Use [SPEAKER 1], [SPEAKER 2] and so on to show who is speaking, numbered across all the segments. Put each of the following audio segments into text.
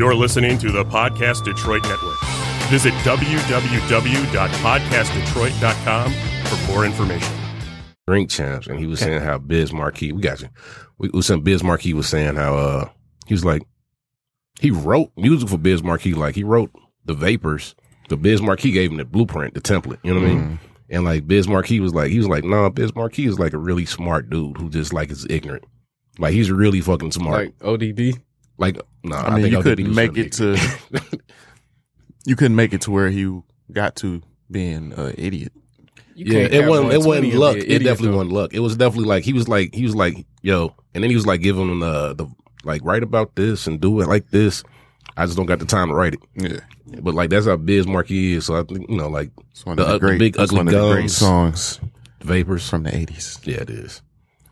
[SPEAKER 1] You're listening to the Podcast Detroit Network. Visit www.podcastdetroit.com for more information.
[SPEAKER 2] drink champs, and he was saying how Biz Markie, we got you. We, we saying Biz Markie was saying how uh he was like he wrote music for Biz Markie, like he wrote the Vapors. The Biz Markie gave him the blueprint, the template. You know what I mean? And like Biz Markie was like, he was like, nah, Biz Markie is like a really smart dude who just like is ignorant. Like he's really fucking smart.
[SPEAKER 3] Like ODB.
[SPEAKER 2] Like, no, nah,
[SPEAKER 4] I mean,
[SPEAKER 2] think
[SPEAKER 4] you
[SPEAKER 2] ODB
[SPEAKER 4] couldn't make
[SPEAKER 2] really
[SPEAKER 4] it to you couldn't make it to where he got to being an idiot.
[SPEAKER 3] You
[SPEAKER 2] yeah, it wasn't. It wasn't luck. It definitely
[SPEAKER 3] though.
[SPEAKER 2] wasn't luck. It was definitely like he was like he was like yo, and then he was like giving him the the like write about this and do it like this. I just don't got the time to write it.
[SPEAKER 4] Yeah,
[SPEAKER 2] But like that's how Biz Markie is. So I think you know like
[SPEAKER 4] it's one
[SPEAKER 2] The
[SPEAKER 4] of the,
[SPEAKER 2] u- the big ugly
[SPEAKER 4] one of the great songs
[SPEAKER 2] vapors.
[SPEAKER 4] from the eighties.
[SPEAKER 2] Yeah, it is.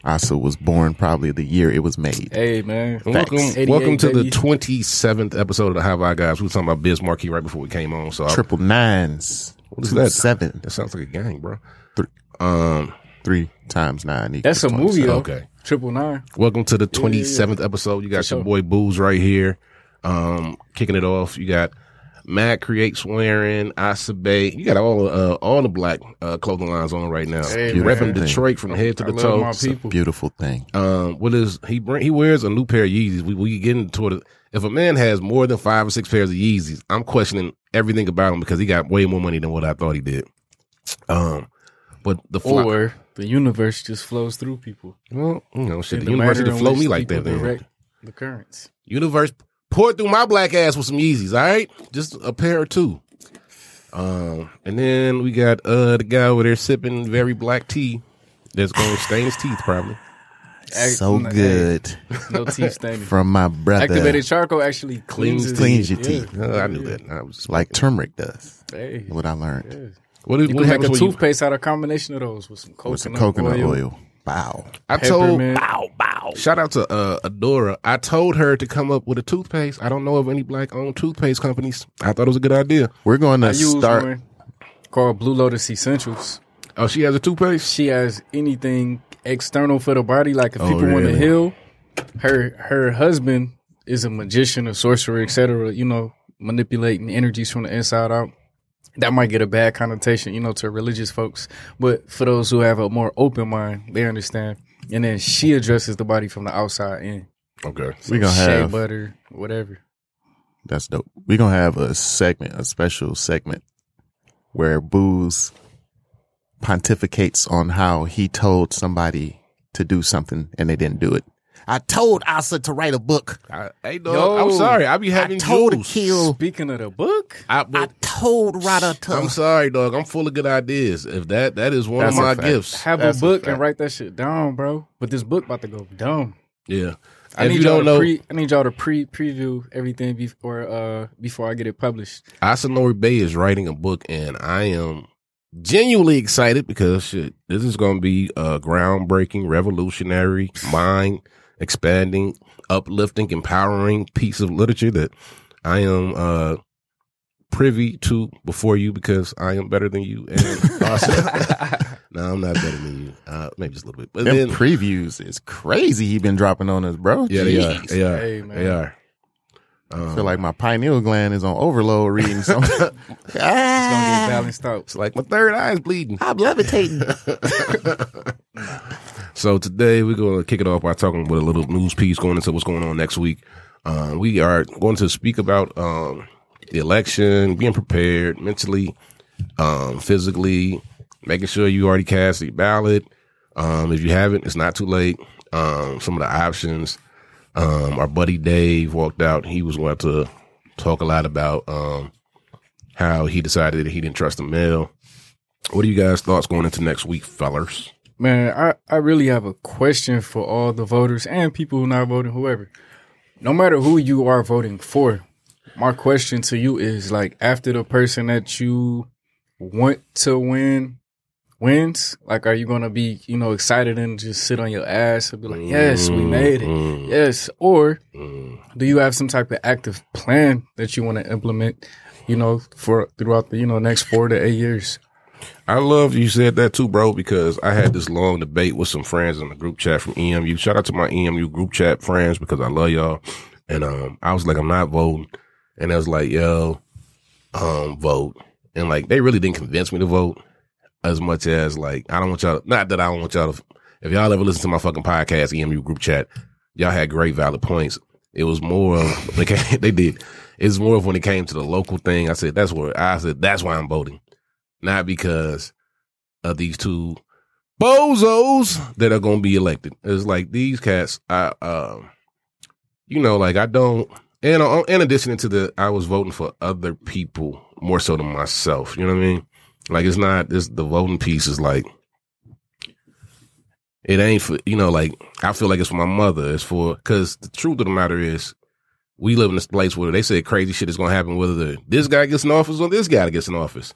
[SPEAKER 4] Asa was born probably the year it was made.
[SPEAKER 3] Hey man,
[SPEAKER 2] And welcome, welcome to
[SPEAKER 3] baby.
[SPEAKER 2] the twenty seventh episode of the Have I Guys. We were talking about Biz Markie right before we came on. So I,
[SPEAKER 4] Triple nines.
[SPEAKER 2] What is that?
[SPEAKER 4] Seven.
[SPEAKER 2] that sounds like a gang, bro.
[SPEAKER 4] Three.
[SPEAKER 2] Um.
[SPEAKER 4] Three times nine. equals
[SPEAKER 3] That's a movie though.
[SPEAKER 2] Okay.
[SPEAKER 3] Triple nine.
[SPEAKER 2] Welcome to the 27th episode. You got
[SPEAKER 3] For
[SPEAKER 2] your
[SPEAKER 3] sure.
[SPEAKER 2] boy Booze right here. Um, kicking it off. You got Matt Create Swearing, Asa Bay. You got all uh, all the black uh, clothing lines on right now.
[SPEAKER 3] Hey,
[SPEAKER 2] you
[SPEAKER 3] man.
[SPEAKER 2] repping Detroit from head to
[SPEAKER 3] I
[SPEAKER 2] the
[SPEAKER 3] love
[SPEAKER 2] toe.
[SPEAKER 3] my
[SPEAKER 4] It's a
[SPEAKER 3] people.
[SPEAKER 4] beautiful thing.
[SPEAKER 2] Um, what is he bring? He wears a new pair of Yeezys. We we get into it. If a man has more than five or six pairs of Yeezys, I'm questioning everything about him because he got way more money than what I thought he did. Um, but the fly,
[SPEAKER 3] Or the universe just flows through people.
[SPEAKER 2] well, you know, shit,
[SPEAKER 3] In
[SPEAKER 2] the universe
[SPEAKER 3] manner
[SPEAKER 2] didn't flow me like that.
[SPEAKER 3] people
[SPEAKER 2] Then
[SPEAKER 3] direct The currents.
[SPEAKER 2] universe pour through my black ass with some Yeezys. All right, just a pair or two. Um, and then we got uh the guy over there sipping very black tea that's going to stain his teeth probably.
[SPEAKER 4] So
[SPEAKER 3] hey,
[SPEAKER 4] good
[SPEAKER 3] No teeth staining.
[SPEAKER 4] from my brother.
[SPEAKER 3] Activated charcoal actually cleanses,
[SPEAKER 4] Cleans your
[SPEAKER 3] yeah.
[SPEAKER 4] teeth.
[SPEAKER 2] Uh, I knew that. I was
[SPEAKER 4] like turmeric does.
[SPEAKER 3] Hey.
[SPEAKER 4] What I learned
[SPEAKER 2] what, is,
[SPEAKER 3] You
[SPEAKER 2] what
[SPEAKER 3] can make a
[SPEAKER 2] when you?
[SPEAKER 3] toothpaste out of a combination of those with some coconut,
[SPEAKER 4] with some coconut
[SPEAKER 3] oil.
[SPEAKER 4] oil. Wow.
[SPEAKER 2] I told
[SPEAKER 3] peppermint.
[SPEAKER 2] bow bow. Shout out to uh, Adora. I told her to come up with a toothpaste. I don't know of any black owned toothpaste companies. I thought it was a good idea.
[SPEAKER 4] We're going
[SPEAKER 3] I
[SPEAKER 4] to
[SPEAKER 3] use
[SPEAKER 4] start.
[SPEAKER 3] one called Blue Lotus Essentials.
[SPEAKER 2] Oh, she has a toothpaste.
[SPEAKER 3] She has anything external for the body, like if
[SPEAKER 2] Oh,
[SPEAKER 3] people want to
[SPEAKER 2] really?
[SPEAKER 3] heal. Her her husband is a magician, a sorcerer, etc. You know, manipulating energies from the inside out. That might get a bad connotation, you know, to religious folks. But for those who have a more open mind, they understand. And then she addresses the body from the outside in.
[SPEAKER 2] Okay.
[SPEAKER 4] We're going to
[SPEAKER 3] Shea
[SPEAKER 4] have.
[SPEAKER 3] butter, whatever.
[SPEAKER 4] That's dope. We're going to have a segment, a special segment where Booze pontificates on how he told somebody to do something and they didn't do it. I told Asa to write a book.
[SPEAKER 2] I, hey, dog.
[SPEAKER 3] Yo,
[SPEAKER 2] I'm sorry. I be having
[SPEAKER 4] I told
[SPEAKER 2] juice.
[SPEAKER 4] to kill.
[SPEAKER 3] Speaking of the book,
[SPEAKER 2] I,
[SPEAKER 4] I
[SPEAKER 2] but
[SPEAKER 4] told Rada to.
[SPEAKER 2] I'm sorry, dog. I'm full of good ideas. If that that is one
[SPEAKER 4] That's
[SPEAKER 2] of my
[SPEAKER 4] fact.
[SPEAKER 2] gifts.
[SPEAKER 3] have
[SPEAKER 4] That's
[SPEAKER 3] a
[SPEAKER 4] a
[SPEAKER 3] book
[SPEAKER 4] fact.
[SPEAKER 3] and write that shit down, bro. But this book about to go dumb.
[SPEAKER 2] Yeah.
[SPEAKER 3] I
[SPEAKER 2] if
[SPEAKER 3] need
[SPEAKER 2] you
[SPEAKER 3] y'all
[SPEAKER 2] don't
[SPEAKER 3] to
[SPEAKER 2] know,
[SPEAKER 3] pre. I need y'all to pre preview everything before uh before I get it published.
[SPEAKER 2] Asanori Bay is writing a book, and I am genuinely excited because shit, this is going to be a groundbreaking, revolutionary, mind expanding, uplifting, empowering piece of literature that I am uh privy to before you because I am better than you. And also, no, I'm not better than you. Uh, maybe just a little bit, but
[SPEAKER 4] Them
[SPEAKER 2] then
[SPEAKER 4] previews is crazy. He been dropping on us, bro.
[SPEAKER 2] yeah, they are. They are.
[SPEAKER 3] Hey, man.
[SPEAKER 2] They are.
[SPEAKER 4] I
[SPEAKER 2] Um,
[SPEAKER 4] feel like my pineal gland is on overload reading something.
[SPEAKER 3] It's gonna
[SPEAKER 4] ah,
[SPEAKER 3] get balanced out.
[SPEAKER 2] it's like my third eye is bleeding.
[SPEAKER 4] I'm levitating.
[SPEAKER 2] So today we're going to kick it off by talking with a little news piece going into what's going on next week. Uh, we are going to speak about um, the election, being prepared mentally, um, physically, making sure you already cast your ballot. Um, if you haven't, it's not too late. Um, some of the options. Um, our buddy Dave walked out. He was going to talk a lot about um, how he decided that he didn't trust the mail. What are you guys' thoughts going into next week, fellers?
[SPEAKER 3] Man, I, I really have a question for all the voters and people who are not voting, whoever. No matter who you are voting for, my question to you is like after the person that you want to win wins, like are you gonna be, you know, excited and just sit on your ass and be like, Yes, we made it. Yes. Or
[SPEAKER 2] mm.
[SPEAKER 3] do you have some type of active plan that you want to implement, you know, for throughout the, you know, next four to eight years?
[SPEAKER 2] I love you said that too, bro, because I had this long debate with some friends in the group chat from EMU. Shout out to my EMU group chat friends because I love y'all. and um, I was like, I'm not voting, and I was like, yo, um, vote, and like they really didn't convince me to vote as much as like I don't want y'all. Not that I don't want y'all to. If y'all ever listen to my fucking podcast, EMU group chat, y'all had great valid points. It was more of came, they did. It's more of when it came to the local thing. I said that's where I said that's why I'm voting, not because of these two bozos that are going to be elected. It's like these cats. I, um, you know, like I don't. And uh, in addition to the, I was voting for other people more so than myself. You know what I mean? Like it's not this. The voting piece is like it ain't for you know. Like I feel like it's for my mother. It's for because the truth of the matter is. We live in this place where they say crazy shit is to happen whether this guy gets in office or this guy gets in office.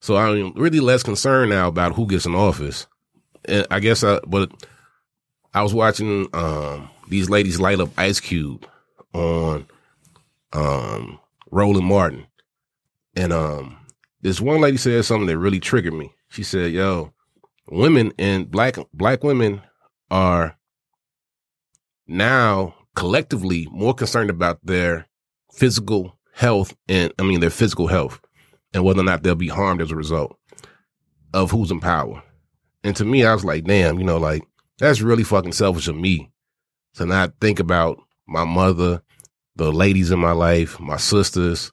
[SPEAKER 2] So I'm really less concerned now about who gets in office. And I guess I, but I was watching um, these ladies light up Ice Cube on um, Roland Martin, and um, this one lady said something that really triggered me. She said, "Yo, women and black black women are now collectively more concerned about their physical health and I mean their physical health and whether or not they'll be harmed as a result of who's in power. And to me, I was like, damn, you know, like that's really fucking selfish of me to not think about my mother, the ladies in my life, my sisters,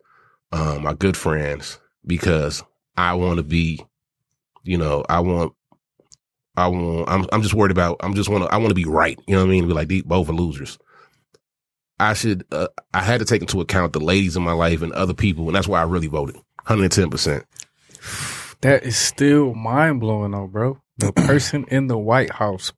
[SPEAKER 2] um, my good friends, because I want to be, you know, I want, I want, I'm, I'm just worried about, I'm just want to, I want to be right. You know what I mean? Be like, these both are losers. I should, uh, I had to take into account the ladies in my life and other people, and that's why I really voted. 110%.
[SPEAKER 3] That is still mind blowing, though, bro. The person in the White House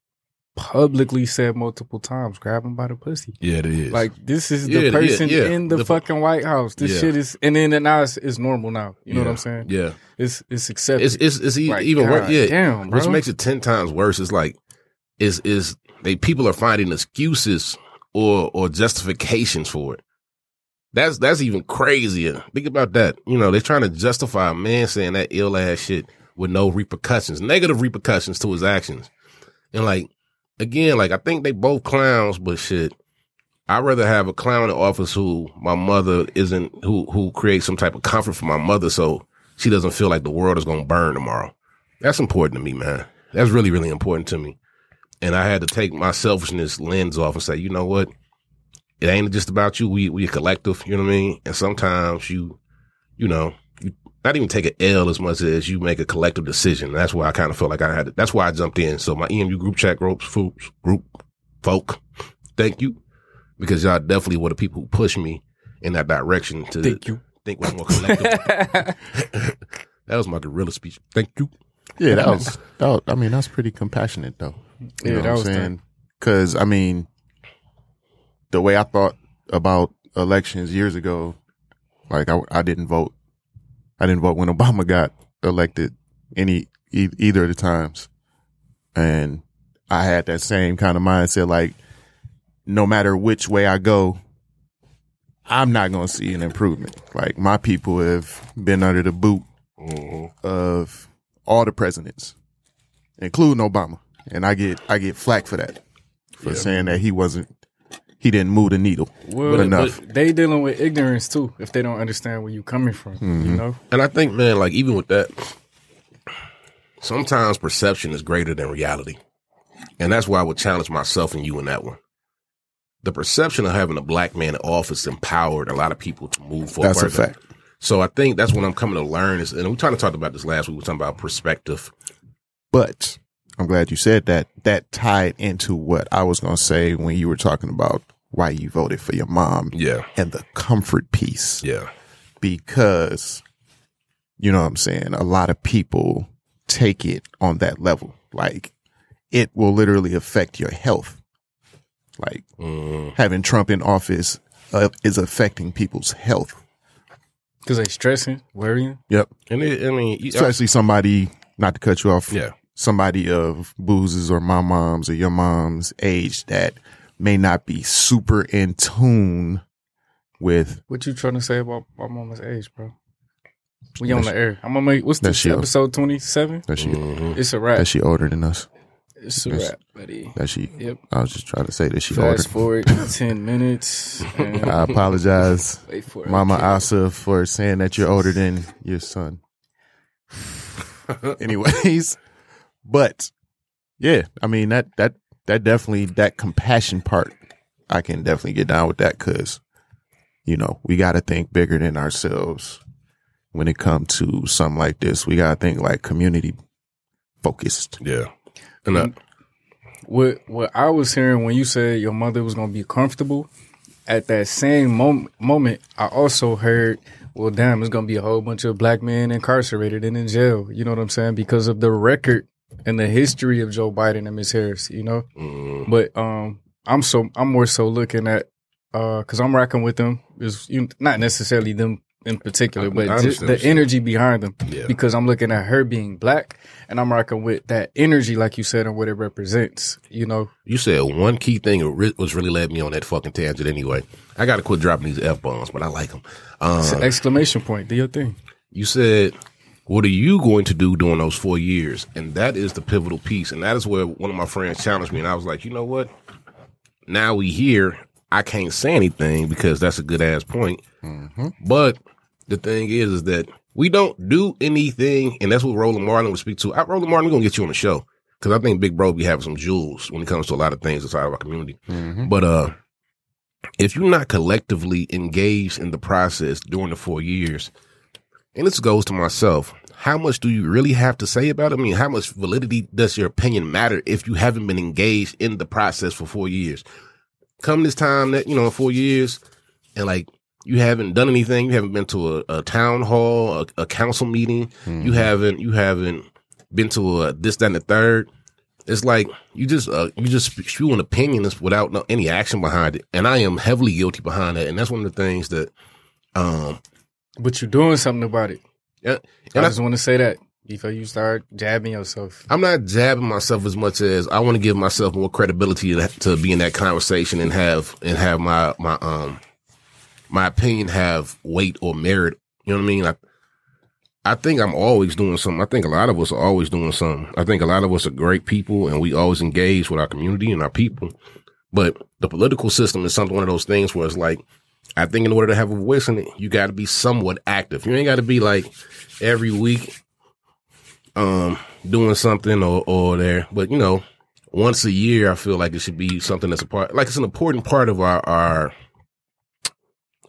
[SPEAKER 3] publicly said multiple times, grab him by the pussy.
[SPEAKER 2] Yeah, it is.
[SPEAKER 3] Like this is the
[SPEAKER 2] yeah,
[SPEAKER 3] person
[SPEAKER 2] yeah.
[SPEAKER 3] in the,
[SPEAKER 2] The-
[SPEAKER 3] fucking White House. This
[SPEAKER 2] Yeah.
[SPEAKER 3] shit is, and then now it's, it's normal now. You know what I'm saying?
[SPEAKER 2] Yeah.
[SPEAKER 3] It's it's accepted.
[SPEAKER 2] It's it's it's
[SPEAKER 3] Like,
[SPEAKER 2] even worse. Yeah,
[SPEAKER 3] damn,
[SPEAKER 2] which makes it ten times worse. It's like is is they people are finding excuses or or justifications for it. That's that's even crazier. Think about that. You know, they're trying to justify a man saying that ill ass shit with no repercussions, negative repercussions to his actions. And like again, like I think they both clowns, but shit. I'd rather have a clown in office who my mother isn't who who creates some type of comfort for my mother so she doesn't feel like the world is gonna burn tomorrow. That's important to me, man. That's really, really important to me. And I had to take my selfishness lens off and say, you know what? It ain't just about you. We we a collective, you know what I mean? And sometimes you, you know, you not even take an L as much as you make a collective decision. That's why I kind of felt like I had to, that's why I jumped in. So my EMU group chat groups, folks, group folk, thank you. Because y'all definitely were the people who pushed me in that direction to
[SPEAKER 3] Thank you.
[SPEAKER 2] think was more collective. that was my gorilla speech. Thank you.
[SPEAKER 4] Yeah, that was, that was. I mean, that's pretty compassionate, though. You
[SPEAKER 3] Yeah,
[SPEAKER 4] know
[SPEAKER 3] that
[SPEAKER 4] what I'm saying? Because I mean, the way I thought about elections years ago, like I, I didn't vote. I didn't vote when Obama got elected any e- either of the times, and I had that same kind of mindset. Like, no matter which way I go, I'm not going to see an improvement. Like my people have been under the boot mm-hmm. of all the presidents, including Obama, and I get I get flack for that for saying that he wasn't he didn't move the needle
[SPEAKER 3] Well,
[SPEAKER 4] enough.
[SPEAKER 3] but they dealing with ignorance too if they don't understand where you coming from.
[SPEAKER 2] Mm-hmm.
[SPEAKER 3] You know,
[SPEAKER 2] And I think, man, like even with that, sometimes perception is greater than reality. And that's why I would challenge myself and you in that one. The perception of having a black man in office empowered a lot of people to move forward.
[SPEAKER 4] That's a fact.
[SPEAKER 2] So I think that's what I'm coming to learn is, and we kind of talked about this last week. We were talking about perspective.
[SPEAKER 4] But I'm glad you said that. That tied into what I was going to say when you were talking about why you voted for your mom
[SPEAKER 2] Yeah.
[SPEAKER 4] and the comfort piece.
[SPEAKER 2] Yeah.
[SPEAKER 4] because you know what I'm saying? A lot of people take it on that level. Like it will literally affect your health. Like
[SPEAKER 2] Mm,
[SPEAKER 4] having Trump in office uh, is affecting people's health.
[SPEAKER 3] because they stressing, worrying.
[SPEAKER 4] Yep.
[SPEAKER 2] and it, I mean, you-
[SPEAKER 4] Especially somebody, not to cut you off.
[SPEAKER 2] yeah.
[SPEAKER 4] Somebody of Booz's or my mom's or your mom's age that may not be super in tune with
[SPEAKER 3] What you trying to say about my mama's age, bro? We on the air. I'm gonna make what's
[SPEAKER 4] That
[SPEAKER 3] this episode twenty seven?
[SPEAKER 4] that she,
[SPEAKER 2] Mhm.
[SPEAKER 3] It's a wrap.
[SPEAKER 4] that she older than us.
[SPEAKER 3] It's a
[SPEAKER 4] Yes.
[SPEAKER 3] wrap, buddy.
[SPEAKER 4] That she.
[SPEAKER 3] Yep.
[SPEAKER 4] I was just trying to say that she
[SPEAKER 3] Fast
[SPEAKER 4] ordered.
[SPEAKER 3] forward ten minutes. And
[SPEAKER 4] I apologize,
[SPEAKER 3] wait for it.
[SPEAKER 4] Mama
[SPEAKER 3] Okay.
[SPEAKER 4] Asa, for saying that you're older than your son. Anyways, but yeah, I mean that that that definitely that compassion part, I can definitely get down with that because you know we got to think bigger than ourselves when it comes to something like this. We got to think like community focused.
[SPEAKER 2] Yeah. And uh,
[SPEAKER 3] What what I was hearing when you said your mother was gonna be comfortable, at that same mom- moment, I also heard, well, damn, it's gonna be a whole bunch of black men incarcerated and in jail. You know what I'm saying? Because of the record and the history of Joe Biden and Miss Harris. You know,
[SPEAKER 2] mm,
[SPEAKER 3] but um, I'm so I'm more so looking at uh, cause I'm rocking with them. Is you not necessarily them in particular,
[SPEAKER 2] I-
[SPEAKER 3] but
[SPEAKER 2] I
[SPEAKER 3] just the energy behind them.
[SPEAKER 2] Yeah.
[SPEAKER 3] Because I'm looking at her being black, and I'm rocking with that energy, like you said, and what it represents. You know,
[SPEAKER 2] you said one key thing was really led me on that fucking tangent anyway. I got to quit dropping these F bombs, but I like them.
[SPEAKER 3] it's
[SPEAKER 2] Um,
[SPEAKER 3] an exclamation point. Do your thing.
[SPEAKER 2] you said, what are you going to do during those four years? And that is the pivotal piece. And that is where one of my friends challenged me. And I was like, you know what? Now we here. I can't say anything because that's a good ass point. But the thing is, is that we don't do anything. And that's what Roland Martin would speak to. I, Roland Martin, we're going to get you on the show. Cause I think Big Bro be having some jewels when it comes to a lot of things inside of our community. But, uh, if you're not collectively engaged in the process during the four years, and this goes to myself. How much do you really have to say about it? I mean, how much validity does your opinion matter if you haven't been engaged in the process for four years? Come this time that, you know, four years and like you haven't done anything. You haven't been to a, a town hall, a, a council meeting. You haven't, you haven't been to a this, that, and the third. It's like you just, uh, you just spew an opinion without no, any action behind it. And I am heavily guilty behind that. And that's one of the things that, um,
[SPEAKER 3] But you're doing something about it.
[SPEAKER 2] yeah,
[SPEAKER 3] I
[SPEAKER 2] and I,
[SPEAKER 3] just want to say that before you start jabbing yourself.
[SPEAKER 2] I'm not jabbing myself as much as I want to give myself more credibility to, to be in that conversation and have and have my my um my opinion have weight or merit. You know what I mean? I I think I'm always doing something. I think a lot of us are always doing something. I think a lot of us are great people and we always engage with our community and our people. But the political system is something one of those things where it's like I think in order to have a voice in it, you got to be somewhat active. You ain't got to be like every week um doing something or or there. But you know once a year i feel like it should be something that's a part like it's an important part of our our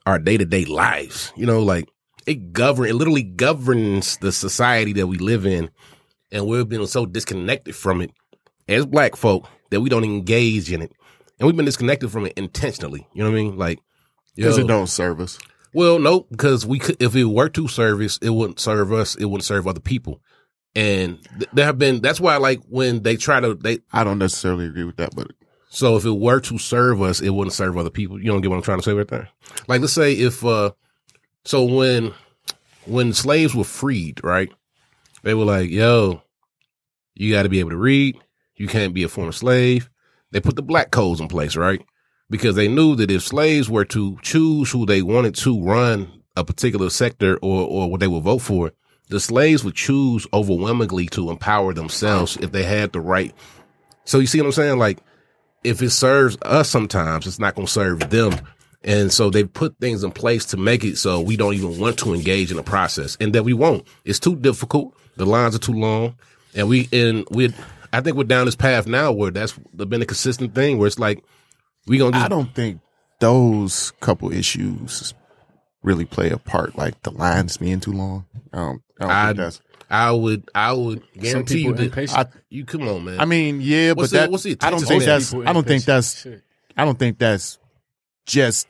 [SPEAKER 2] our day-to-day lives. You know like it govern it literally governs the society that we live in and we've been so disconnected from it as black folk that we don't engage in it. And we've been disconnected from it intentionally. You know what i mean? Like
[SPEAKER 4] Because it don't serve us.
[SPEAKER 2] well, no, because we could, if it were to service, it wouldn't serve us. It wouldn't serve other people. And th- there have been, that's why like when they try to, they,
[SPEAKER 4] I don't necessarily agree with that, but
[SPEAKER 2] so if it were to serve us, it wouldn't serve other people. You don't get what I'm trying to say right there? Like, let's say if, uh, so when, when slaves were freed, right? They were like, yo, you got to be able to read. You can't be a former slave. They put the black codes in place, right? Because they knew that if slaves were to choose who they wanted to run a particular sector or, or what they would vote for, the slaves would choose overwhelmingly to empower themselves if they had the right. So you see what I'm saying? Like, if it serves us sometimes, it's not going to serve them. And so they put things in place to make it so we don't even want to engage in the process and that we won't. It's too difficult. The lines are too long. And we, and we, I think we're down this path now where that's been a consistent thing where it's like, we gonna
[SPEAKER 4] I don't think those couple issues really play a part. Like the lines being too long. I don't. I don't
[SPEAKER 2] I,
[SPEAKER 4] think that's.
[SPEAKER 2] I would, I would guarantee you
[SPEAKER 3] people
[SPEAKER 2] that
[SPEAKER 3] impatient.
[SPEAKER 4] I,
[SPEAKER 2] you come on, man.
[SPEAKER 4] I mean, yeah,
[SPEAKER 2] What's
[SPEAKER 4] but
[SPEAKER 2] the-
[SPEAKER 4] that.
[SPEAKER 2] what's the
[SPEAKER 4] I don't think that's. I don't think that's. I don't think that's just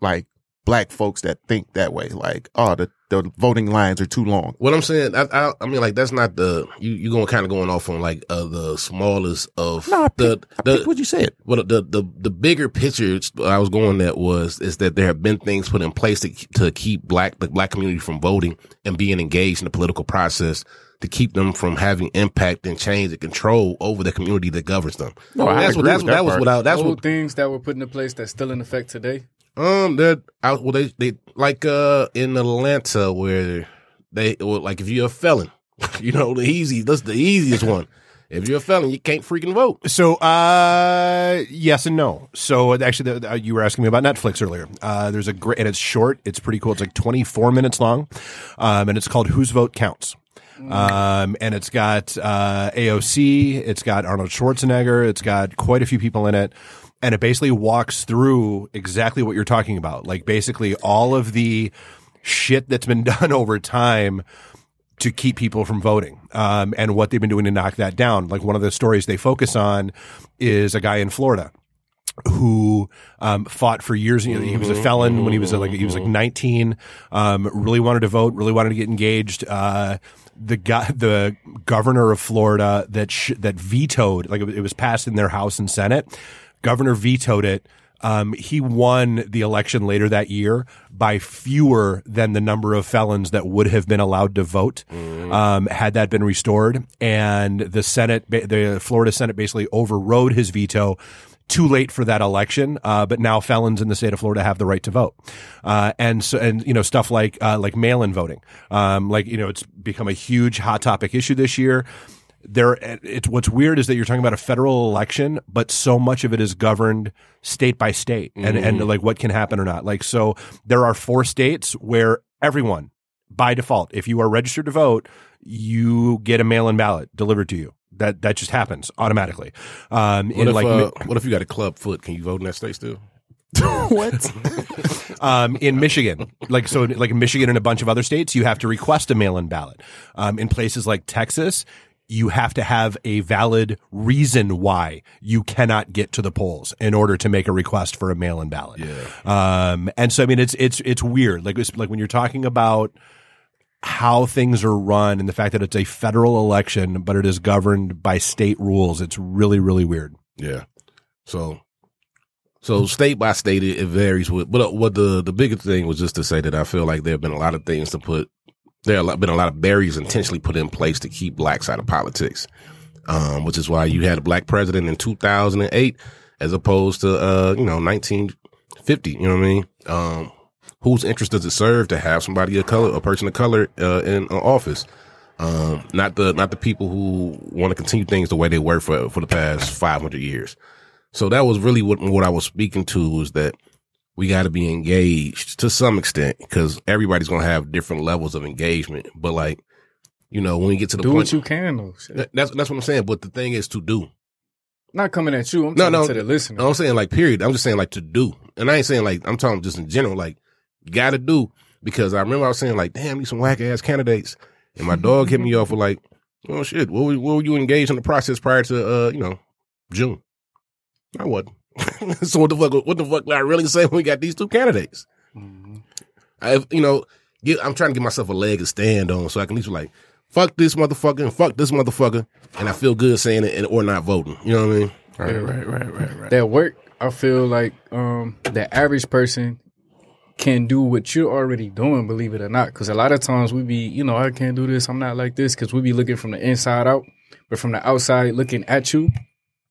[SPEAKER 4] like black folks that think that way. Like, oh, the the voting lines are too long.
[SPEAKER 2] What I'm saying, I, I, I mean, like that's not the you. You going kind of going off on like uh, the smallest of
[SPEAKER 4] No, I
[SPEAKER 2] the
[SPEAKER 4] picked, I
[SPEAKER 2] the
[SPEAKER 4] what you said.
[SPEAKER 2] well the the the bigger picture I was going at was is that there have been things put in place to to keep black the black community from voting and being engaged in the political process to keep them from having impact and change and control over the community that governs them.
[SPEAKER 4] No, I
[SPEAKER 2] that's what that's
[SPEAKER 4] with
[SPEAKER 2] what
[SPEAKER 4] that
[SPEAKER 2] that was
[SPEAKER 4] part.
[SPEAKER 2] what I, that's
[SPEAKER 3] Old
[SPEAKER 2] what
[SPEAKER 3] things that were put into place that's still in effect today.
[SPEAKER 2] Um, that I well they they like uh in Atlanta where they well, like if you're a felon, you know the easy that's the easiest one. If you're a felon, you can't freaking vote.
[SPEAKER 5] So, uh, yes and no. So, actually, the, the, you were asking me about Netflix earlier. Uh, there's a great, and it's short. It's pretty cool. It's like 24 minutes long, um, and it's called "Whose Vote Counts." Um, and it's got uh, AOC. It's got Arnold Schwarzenegger. It's got quite a few people in it. And it basically walks through exactly what you're talking about. Like basically all of the shit that's been done over time to keep people from voting um, and what they've been doing to knock that down. Like one of the stories they focus on is a guy in Florida who um, fought for years. You know, he was a felon when he was uh, like he was like 19. Um, really wanted to vote. Really wanted to get engaged. Uh, the guy, the governor of Florida that sh- that vetoed, like it was passed in their House and Senate. Governor vetoed it. Um, he won the election later that year by fewer than the number of felons that would have been allowed to vote um, had that been restored. And the Senate, the Florida Senate, basically overrode his veto. Too late for that election, uh, but now felons in the state of Florida have the right to vote, uh, and so and you know stuff like uh, like mail-in voting, um, like you know it's become a huge hot topic issue this year there it's what's weird is that you're talking about a federal election but so much of it is governed state by state and and like what can happen or not like so there are four states where everyone by default if you are registered to vote you get a mail-in ballot delivered to you that that just happens automatically um
[SPEAKER 2] What
[SPEAKER 5] in
[SPEAKER 2] if
[SPEAKER 5] like
[SPEAKER 2] uh, what if you got a club foot? Can you vote in that state still?
[SPEAKER 5] um, in Michigan, like so, like in Michigan and a bunch of other states, you have to request a mail-in ballot. Um, in places like Texas, you have to have a valid reason why you cannot get to the polls in order to make a request for a mail-in ballot. Yeah. Um, and so I mean, it's it's it's weird. Like it's like when you're talking about how things are run and the fact that it's a federal election, but it is governed by state rules. It's really really weird.
[SPEAKER 2] Yeah. So, so state by state, it, varies. With, but uh, what the the biggest thing was just to say that I feel like there have been a lot of things to put. There have been a lot of barriers intentionally put in place to keep blacks out of politics, um, which is why you had a black president in 2008 as opposed to uh, you know 1950. You know what I mean? Um, whose interest does it serve to have somebody of color, a person of color, uh, in uh, office? Um, not the not the people who want to continue things the way they were for for the past 500 years. So that was really what what I was speaking to was that we got to be engaged to some extent because everybody's gonna have different levels of engagement. But like, you know, when we get to the
[SPEAKER 3] Do
[SPEAKER 2] point,
[SPEAKER 3] what you can though. Shit.
[SPEAKER 2] that's that's what I'm saying. But the thing is to do.
[SPEAKER 3] Not coming at you. I'm
[SPEAKER 2] No,
[SPEAKER 3] talking
[SPEAKER 2] no,
[SPEAKER 3] to the listener.
[SPEAKER 2] I'm saying like period. I'm just saying like to do, and I ain't saying like I'm talking just in general. Like got to do because I remember I was saying like, damn, these some whack ass candidates, and my dog hit me off with like, oh shit, what were, what were you engaged in the process prior to uh you know June? I wasn't. so what the fuck? What the fuck? Did I really say when we got these two candidates? I you know get, I'm trying to give myself a leg to stand on so I can at least be like. Fuck this motherfucker and fuck this motherfucker, and I feel good saying it and, or not voting. You know what I mean?
[SPEAKER 4] Right, right, right, right, right.
[SPEAKER 3] that work, I feel like um the average person can do what you're already doing, believe it or not. Because a lot of times we be, you know, I can't do this, I'm not like this, because we be looking from the inside out, but from the outside looking at you,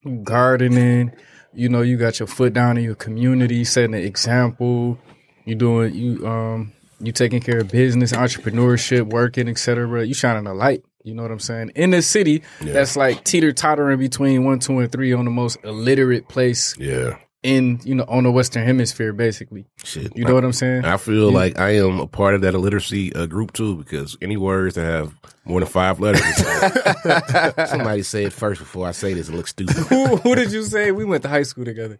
[SPEAKER 3] you gardening, you know, you got your foot down in your community, setting an example, you doing you um you taking care of business, entrepreneurship, working, etc. You shining a light. You know what I'm saying? In the city, that's like teeter tottering between one, two, and three on the most illiterate place
[SPEAKER 2] Yeah.
[SPEAKER 3] In you know on the Western Hemisphere, basically.
[SPEAKER 2] Shit.
[SPEAKER 3] You know what I'm saying?
[SPEAKER 2] I feel like I am a part of that illiteracy uh, group too, because any words that have more than five letters, somebody say it first before I say this. It looks stupid.
[SPEAKER 3] who, who did you say we went to high school together?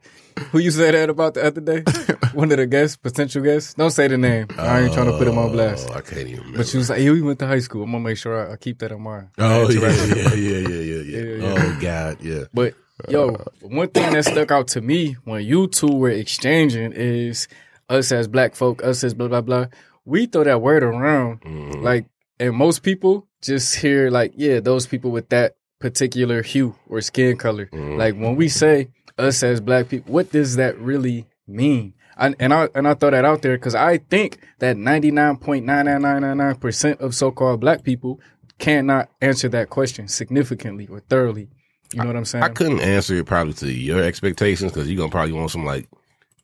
[SPEAKER 3] Who you said that about the other day? One of the guests, potential guests. Don't say the name. I ain't trying to put him on blast.
[SPEAKER 2] Oh, I can't even remember.
[SPEAKER 3] But you was like, yeah, we went to high school. I'm gonna make sure I, I keep that in mind.
[SPEAKER 2] oh yeah, yeah, yeah, yeah, yeah, yeah.
[SPEAKER 3] Yeah, yeah.
[SPEAKER 2] Oh god, yeah.
[SPEAKER 3] But yo, one thing that stuck out to me when you two were exchanging is us as black folk, us as blah blah blah. We throw that word around,
[SPEAKER 2] Mm-hmm.
[SPEAKER 3] like, and most people just hear like, yeah, those people with that particular hue or skin color.
[SPEAKER 2] Mm-hmm.
[SPEAKER 3] Like when we say us as black people, what does that really mean? I, and I and I throw that out there because I think that ninety nine point nine nine nine nine nine percent of so called black people cannot answer that question significantly or thoroughly. You know what I'm saying?
[SPEAKER 2] I couldn't answer it probably to your expectations because you're gonna probably want some like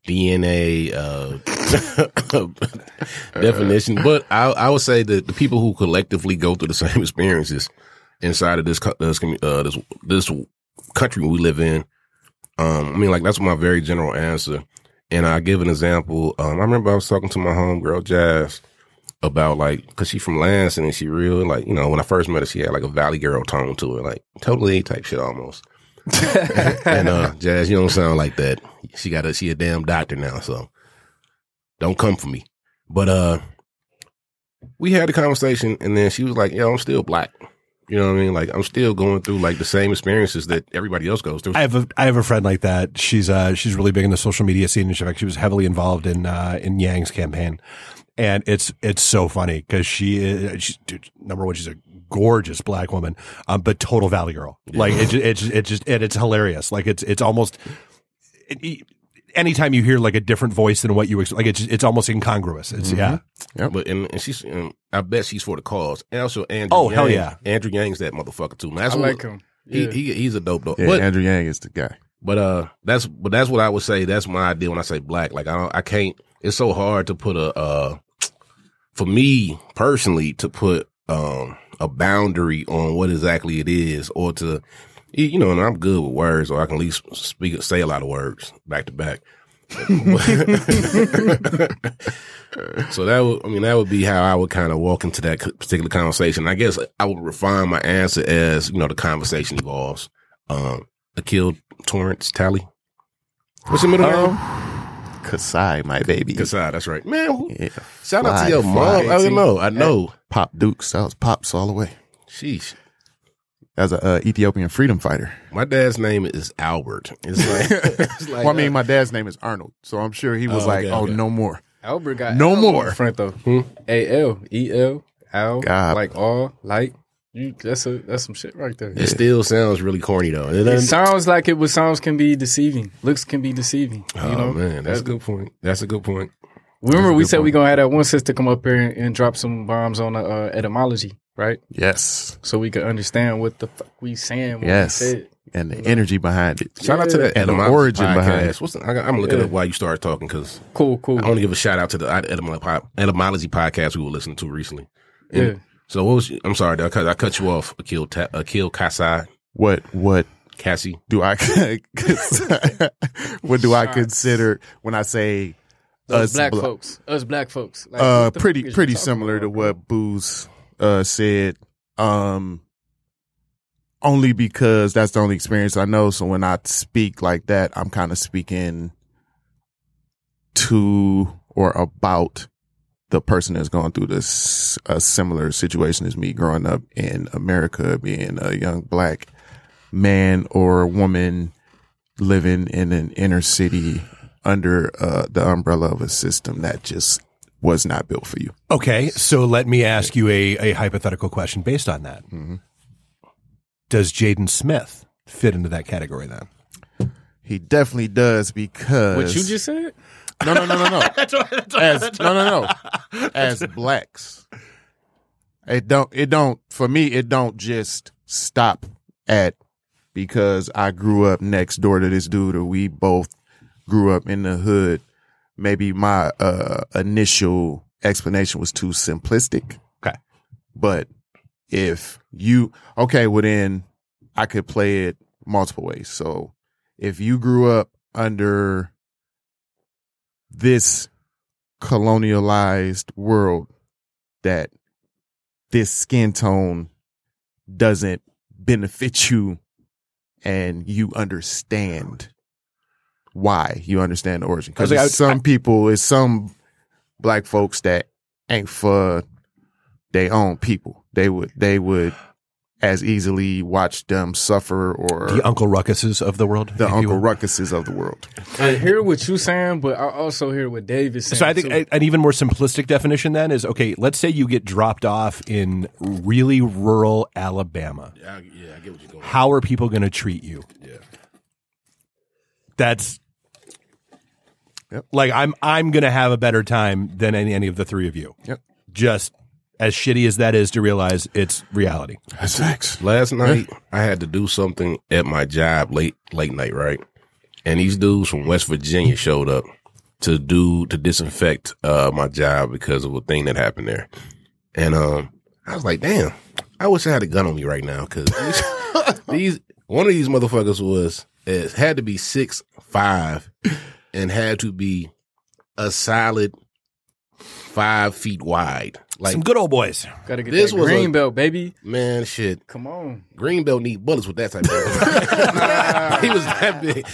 [SPEAKER 2] DNA uh, definition. But I, I would say that the people who collectively go through the same experiences inside of this this uh, this this country we live in. Um, I mean, like that's my very general answer. And I give an example. Um, I remember I was talking to my homegirl Jazz about like because she from Lansing and she real like you know when I first met her she had like a Valley Girl tone to her like totally type shit almost. and uh Jazz, you don't sound like that. She got a she a damn doctor now, so don't come for me. But uh we had a conversation and then she was like, Yo, I'm still black. You know what I mean? Like I'm still going through like the same experiences that everybody else goes through.
[SPEAKER 5] I have a I have a friend like that. She's uh she's really big in the social media scene. In fact, she was heavily involved in uh in Yang's campaign, and it's it's so funny because she is she's, dude, number one she's a gorgeous black woman, um, but total valley girl. Like it it's it's just and it's hilarious. Like it's it's almost. It, anytime you hear like a different voice than what you expect, like it's it's almost incongruous. It's yeah. Yeah.
[SPEAKER 2] But and, and she's, and I bet she's for the cause. And also Andrew.
[SPEAKER 5] Oh,
[SPEAKER 2] Yang,
[SPEAKER 5] hell yeah.
[SPEAKER 2] Andrew Yang's that motherfucker too. That's
[SPEAKER 3] I
[SPEAKER 2] what-
[SPEAKER 3] like him.
[SPEAKER 2] He,
[SPEAKER 3] Yeah.
[SPEAKER 2] he he's a dope dope.
[SPEAKER 4] Yeah,
[SPEAKER 2] but
[SPEAKER 4] Andrew Yang is the guy.
[SPEAKER 2] but uh, that's but that's what I would say. That's my idea when I say black. Like I don't, I can't. It's so hard to put a uh, for me personally to put um a boundary on what exactly it is, or to you know, and I'm good with words, or I can at least speak say a lot of words back to back. so that would, I mean, that would be how I would kind of walk into that particular conversation. I guess I would refine my answer as, you know, the conversation evolves. Um, Akil Torrance Tally. What's your middle name?
[SPEAKER 4] Kasai, my baby.
[SPEAKER 2] Kasai, that's right. Man, who-
[SPEAKER 4] Yeah.
[SPEAKER 2] shout out to your
[SPEAKER 4] fly.
[SPEAKER 2] mom. I don't know. I know.
[SPEAKER 4] Pop Dukes. That was Pops all the way.
[SPEAKER 2] Sheesh.
[SPEAKER 4] As a uh, Ethiopian freedom fighter.
[SPEAKER 2] My dad's name is Albert. It's like, it's like
[SPEAKER 4] well, I mean, my dad's name is Arnold, so I'm sure he was
[SPEAKER 2] Oh,
[SPEAKER 4] like,
[SPEAKER 2] okay,
[SPEAKER 4] "Oh,
[SPEAKER 2] okay.
[SPEAKER 4] no more."
[SPEAKER 3] Albert got
[SPEAKER 4] No
[SPEAKER 3] Al on
[SPEAKER 4] more.
[SPEAKER 3] front though.
[SPEAKER 2] Hmm?
[SPEAKER 3] A L E L Al
[SPEAKER 4] God.
[SPEAKER 3] like all like you. That's a that's some shit right there.
[SPEAKER 2] it still sounds really corny though. It
[SPEAKER 3] It sounds like it, but sounds can be deceiving. Looks can be deceiving.
[SPEAKER 2] oh
[SPEAKER 3] you know,
[SPEAKER 2] man, that's a good point. That's a good point.
[SPEAKER 3] Remember, we
[SPEAKER 4] good
[SPEAKER 3] said we
[SPEAKER 4] point.
[SPEAKER 3] gonna have that one sister come up here and, and drop some bombs on the uh, etymology, right?
[SPEAKER 4] Yes,
[SPEAKER 3] So we could understand what the fuck we saying. When
[SPEAKER 4] Yes.
[SPEAKER 3] we said.
[SPEAKER 4] and the energy behind it.
[SPEAKER 2] Shout out to that
[SPEAKER 4] And the origin
[SPEAKER 2] podcast.
[SPEAKER 4] behind it.
[SPEAKER 2] What's the, I, I'm gonna look it
[SPEAKER 3] Yeah.
[SPEAKER 2] up while you start talking because
[SPEAKER 3] Cool, cool.
[SPEAKER 2] I want to give a shout out to the etymology, podcast we were listening to recently. And
[SPEAKER 3] Yeah.
[SPEAKER 2] So what was? I'm sorry, I cut, I cut you off. Akil, Ta- Akil Kasai,
[SPEAKER 4] What what
[SPEAKER 2] Cassie.
[SPEAKER 4] do I what do I consider when I say
[SPEAKER 3] Us
[SPEAKER 4] us
[SPEAKER 3] black
[SPEAKER 4] bla-
[SPEAKER 3] folks. Us black folks. Like,
[SPEAKER 4] uh pretty
[SPEAKER 3] fuck is you
[SPEAKER 4] pretty
[SPEAKER 3] talking
[SPEAKER 4] similar to
[SPEAKER 3] about, bro?
[SPEAKER 4] what Booze uh said um only because that's the only experience I know. So when I speak like that I'm kind of speaking to or about the person that's going through this a similar situation as me growing up in America being a young black man or woman living in an inner city under uh, the umbrella of a system that just was not built for you.
[SPEAKER 5] Okay, so let me ask you a, a hypothetical question based on that. Mm-hmm. Does Jaden Smith fit into that category then?
[SPEAKER 4] He definitely does because
[SPEAKER 3] What you just said?
[SPEAKER 4] no no no no no as no no no as blacks it don't it don't for me it don't just stop at because I grew up next door to this dude or we both grew up in the hood maybe my uh initial explanation was too simplistic
[SPEAKER 5] Okay.
[SPEAKER 4] but if you okay well then I could play it multiple ways so if you grew up under this colonialized world that this skin tone doesn't benefit you and you understand why you understand the origin because
[SPEAKER 5] I was like, I-
[SPEAKER 4] some people it's some black folks that ain't for their own people they would they would as easily watch them suffer or
[SPEAKER 5] The Uncle Ruckuses of the world?
[SPEAKER 4] the uncle ruckuses of the world
[SPEAKER 3] I hear what you saying, but I also hear what Dave is saying.
[SPEAKER 5] So I think
[SPEAKER 3] too.
[SPEAKER 5] an even more simplistic definition then is okay, let's say you get dropped off in really rural Alabama.
[SPEAKER 2] Yeah, I, yeah, I get what you're going.
[SPEAKER 5] How are people going to treat you?
[SPEAKER 2] Yeah.
[SPEAKER 5] That's
[SPEAKER 4] Yep.
[SPEAKER 5] like I'm I'm going to have a better time than any any of the three of you.
[SPEAKER 4] Yep.
[SPEAKER 5] Just as shitty as that is to realize it's reality.
[SPEAKER 4] that's facts
[SPEAKER 2] Last night I had to do something at my job late late night, right? And these dudes from West Virginia showed up to do to disinfect uh my job because of a thing that happened there. And um I was like, damn, I wish I had a gun on me right now because these one of these motherfuckers was it had to be six five and had to be a solid five feet wide. Like
[SPEAKER 5] Some good old boys.
[SPEAKER 3] Gotta get
[SPEAKER 2] This
[SPEAKER 3] that
[SPEAKER 2] was
[SPEAKER 3] green
[SPEAKER 2] a-
[SPEAKER 3] belt, baby.
[SPEAKER 2] man, shit.
[SPEAKER 3] Come on.
[SPEAKER 2] green belt need bullets with that type of. he was that big.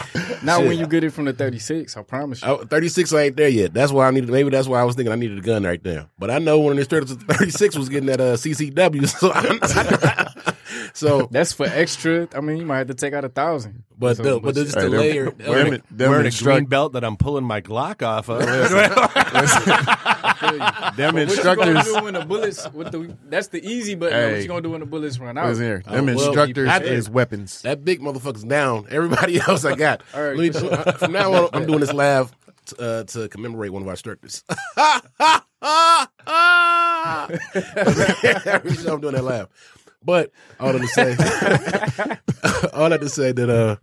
[SPEAKER 3] Not
[SPEAKER 2] Shit.
[SPEAKER 3] when you get it from the 36, I promise you.
[SPEAKER 2] I, 36 ain't there yet. That's why I needed. Maybe that's why I was thinking I needed a gun right there. But I know when it started to 36 was getting that uh, CCW. So, I, so
[SPEAKER 3] That's for extra. I mean, you might have to take out a thousand.
[SPEAKER 2] but
[SPEAKER 3] So,
[SPEAKER 2] the, but just the
[SPEAKER 4] Hey, them-
[SPEAKER 2] layer.
[SPEAKER 4] them-
[SPEAKER 2] uh,
[SPEAKER 4] them
[SPEAKER 5] Wearing a green belt that I'm pulling my Glock off of.
[SPEAKER 4] them
[SPEAKER 3] What you gonna do when the bullets? With the that's the easy button. What you gonna do when the bullets run out?
[SPEAKER 4] Listen here.
[SPEAKER 2] Oh,
[SPEAKER 4] Them
[SPEAKER 2] well,
[SPEAKER 4] instructors
[SPEAKER 2] I-
[SPEAKER 4] is weapons.
[SPEAKER 2] that big motherfucker's down. Everybody else I got.
[SPEAKER 3] All right,
[SPEAKER 2] Let me- from now on, I'm doing this live uh, to commemorate one of our instructors. Every show I'm doing that laugh. But all that to say, all that to say that uh,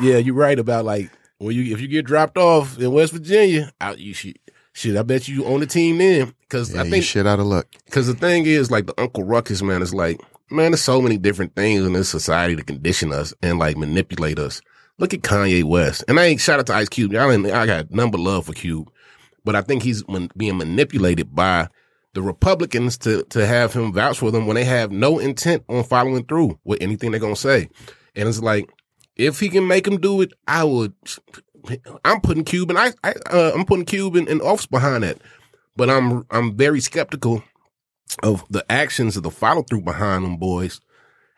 [SPEAKER 2] yeah, you're right about like when you if you get dropped off in West Virginia, I, you should. Shit, I bet you on the team then, because
[SPEAKER 4] Yeah,
[SPEAKER 2] I
[SPEAKER 4] you
[SPEAKER 2] think
[SPEAKER 4] shit out of luck.
[SPEAKER 2] because the thing is, like the Uncle Ruckus man is like, man, there's so many different things in this society to condition us and like manipulate us. Look at Kanye West, and I ain't shout out to Ice Cube. Ain't- I got number love for Cube, but I think he's being manipulated by the Republicans to to have him vouch for them when they have no intent on following through with anything they're gonna say. And it's like, if he can make him do it, I would. I'm putting Cube and I, I uh, I'm putting Cube in, in office behind that, but I'm I'm very skeptical of the actions of the follow through behind them boys.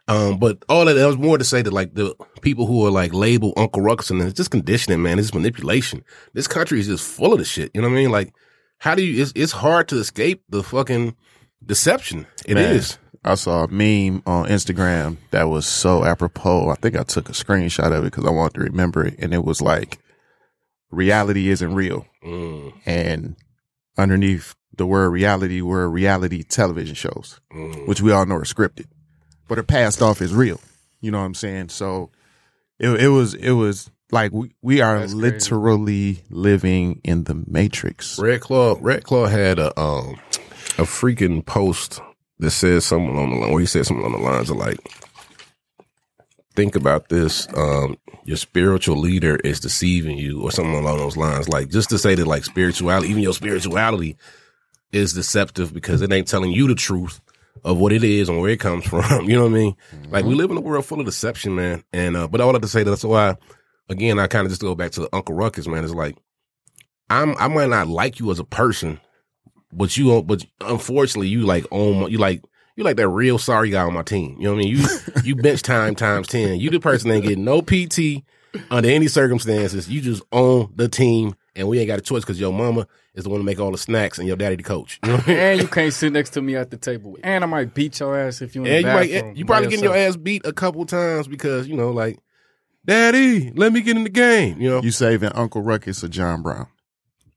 [SPEAKER 2] Um, but all that, that was more to say that like the people who are like labeled Uncle Ruckus and it's just conditioning, man. It's manipulation. This country is just full of the shit. You know what I mean? Like, how do you? It's it's hard to escape the fucking deception. It is.
[SPEAKER 4] Man, I saw a meme on Instagram that was so apropos. I think I took a screenshot of it because I wanted to remember it. And it was like, reality isn't real.
[SPEAKER 2] Mm,
[SPEAKER 4] And underneath the word reality were reality television shows,
[SPEAKER 2] mm.
[SPEAKER 4] which we all know are scripted, but are passed off as real. You know what I'm saying? So it, it was, it was like we, we are
[SPEAKER 3] That's crazy.
[SPEAKER 4] literally living in the matrix.
[SPEAKER 2] Red Claw, Red Claw had a um a freaking post that says something along the line, where he said something along the lines of like, think about this, um, your spiritual leader is deceiving you, or something along those lines. Like just to say that like spirituality, even your spirituality is deceptive because it ain't telling you the truth of what it is and where it comes from. You know what I mean? Like we live in a world full of deception, man. And uh, but all I have to say that's why again I kind of just go back to the Uncle Ruckus, man. It's like I'm I might not like you as a person, but you but unfortunately you like my- you like you like that real sorry guy on my team. You know what I mean? You you bench time times ten. You the person that ain't getting no PT under any circumstances. You just own the team, and we ain't got a choice because your mama is the one to make all the snacks and your daddy the coach. You know I mean?
[SPEAKER 3] And you can't sit next to me at the table. And I might beat your ass if you in
[SPEAKER 2] And
[SPEAKER 3] the
[SPEAKER 2] you Might, you probably getting your ass beat a couple times because you know like, daddy, let me get in the game. You know,
[SPEAKER 4] You saving Uncle Ruckus or John Brown?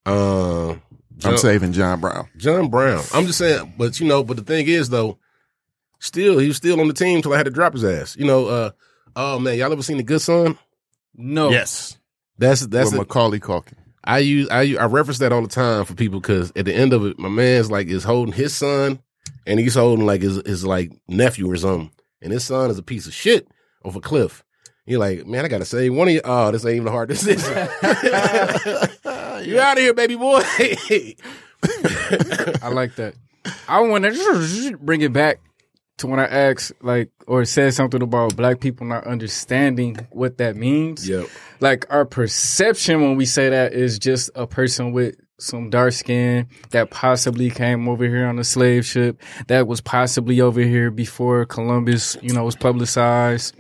[SPEAKER 2] um,
[SPEAKER 4] I'm saving John Brown.
[SPEAKER 2] John Brown. I'm just saying, but you know, but the thing is though, still he was still on the team till I had to drop his ass. You know, uh, oh man, y'all ever seen the Good Son?
[SPEAKER 3] No.
[SPEAKER 4] Yes.
[SPEAKER 2] That's that's
[SPEAKER 4] With
[SPEAKER 2] the,
[SPEAKER 4] Macaulay Culkin.
[SPEAKER 2] I use I use, I reference that all the time for people because at the end of it, my man's like is holding his son and he's holding like his his like nephew or something, and his son is a piece of shit off a cliff. You're like, man, I gotta say one of you. Oh, this ain't even a hard decision. you out of here, baby boy.
[SPEAKER 3] I like that. I want to bring it back to when I asked, like, or said something about black people not understanding what that means.
[SPEAKER 2] yep.
[SPEAKER 3] Like, our perception when we say that is just a person with some dark skin that possibly came over here on a slave ship, that was possibly over here before Columbus, you know, was publicized,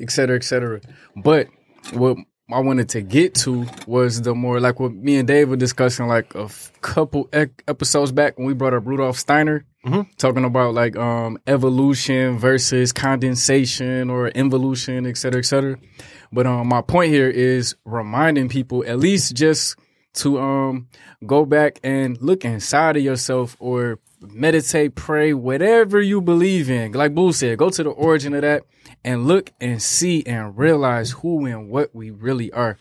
[SPEAKER 3] et cetera, et cetera. But what I wanted to get to was the more like what me and Dave were discussing like a f- couple ec- episodes back when we brought up Rudolf Steiner, talking about like um evolution versus condensation or involution, et cetera, et cetera. But um, my point here is reminding people at least just to um go back and look inside of yourself or meditate, pray, whatever you believe in. Like Boo said, go to the origin of that and look and see and realize who and what we really are.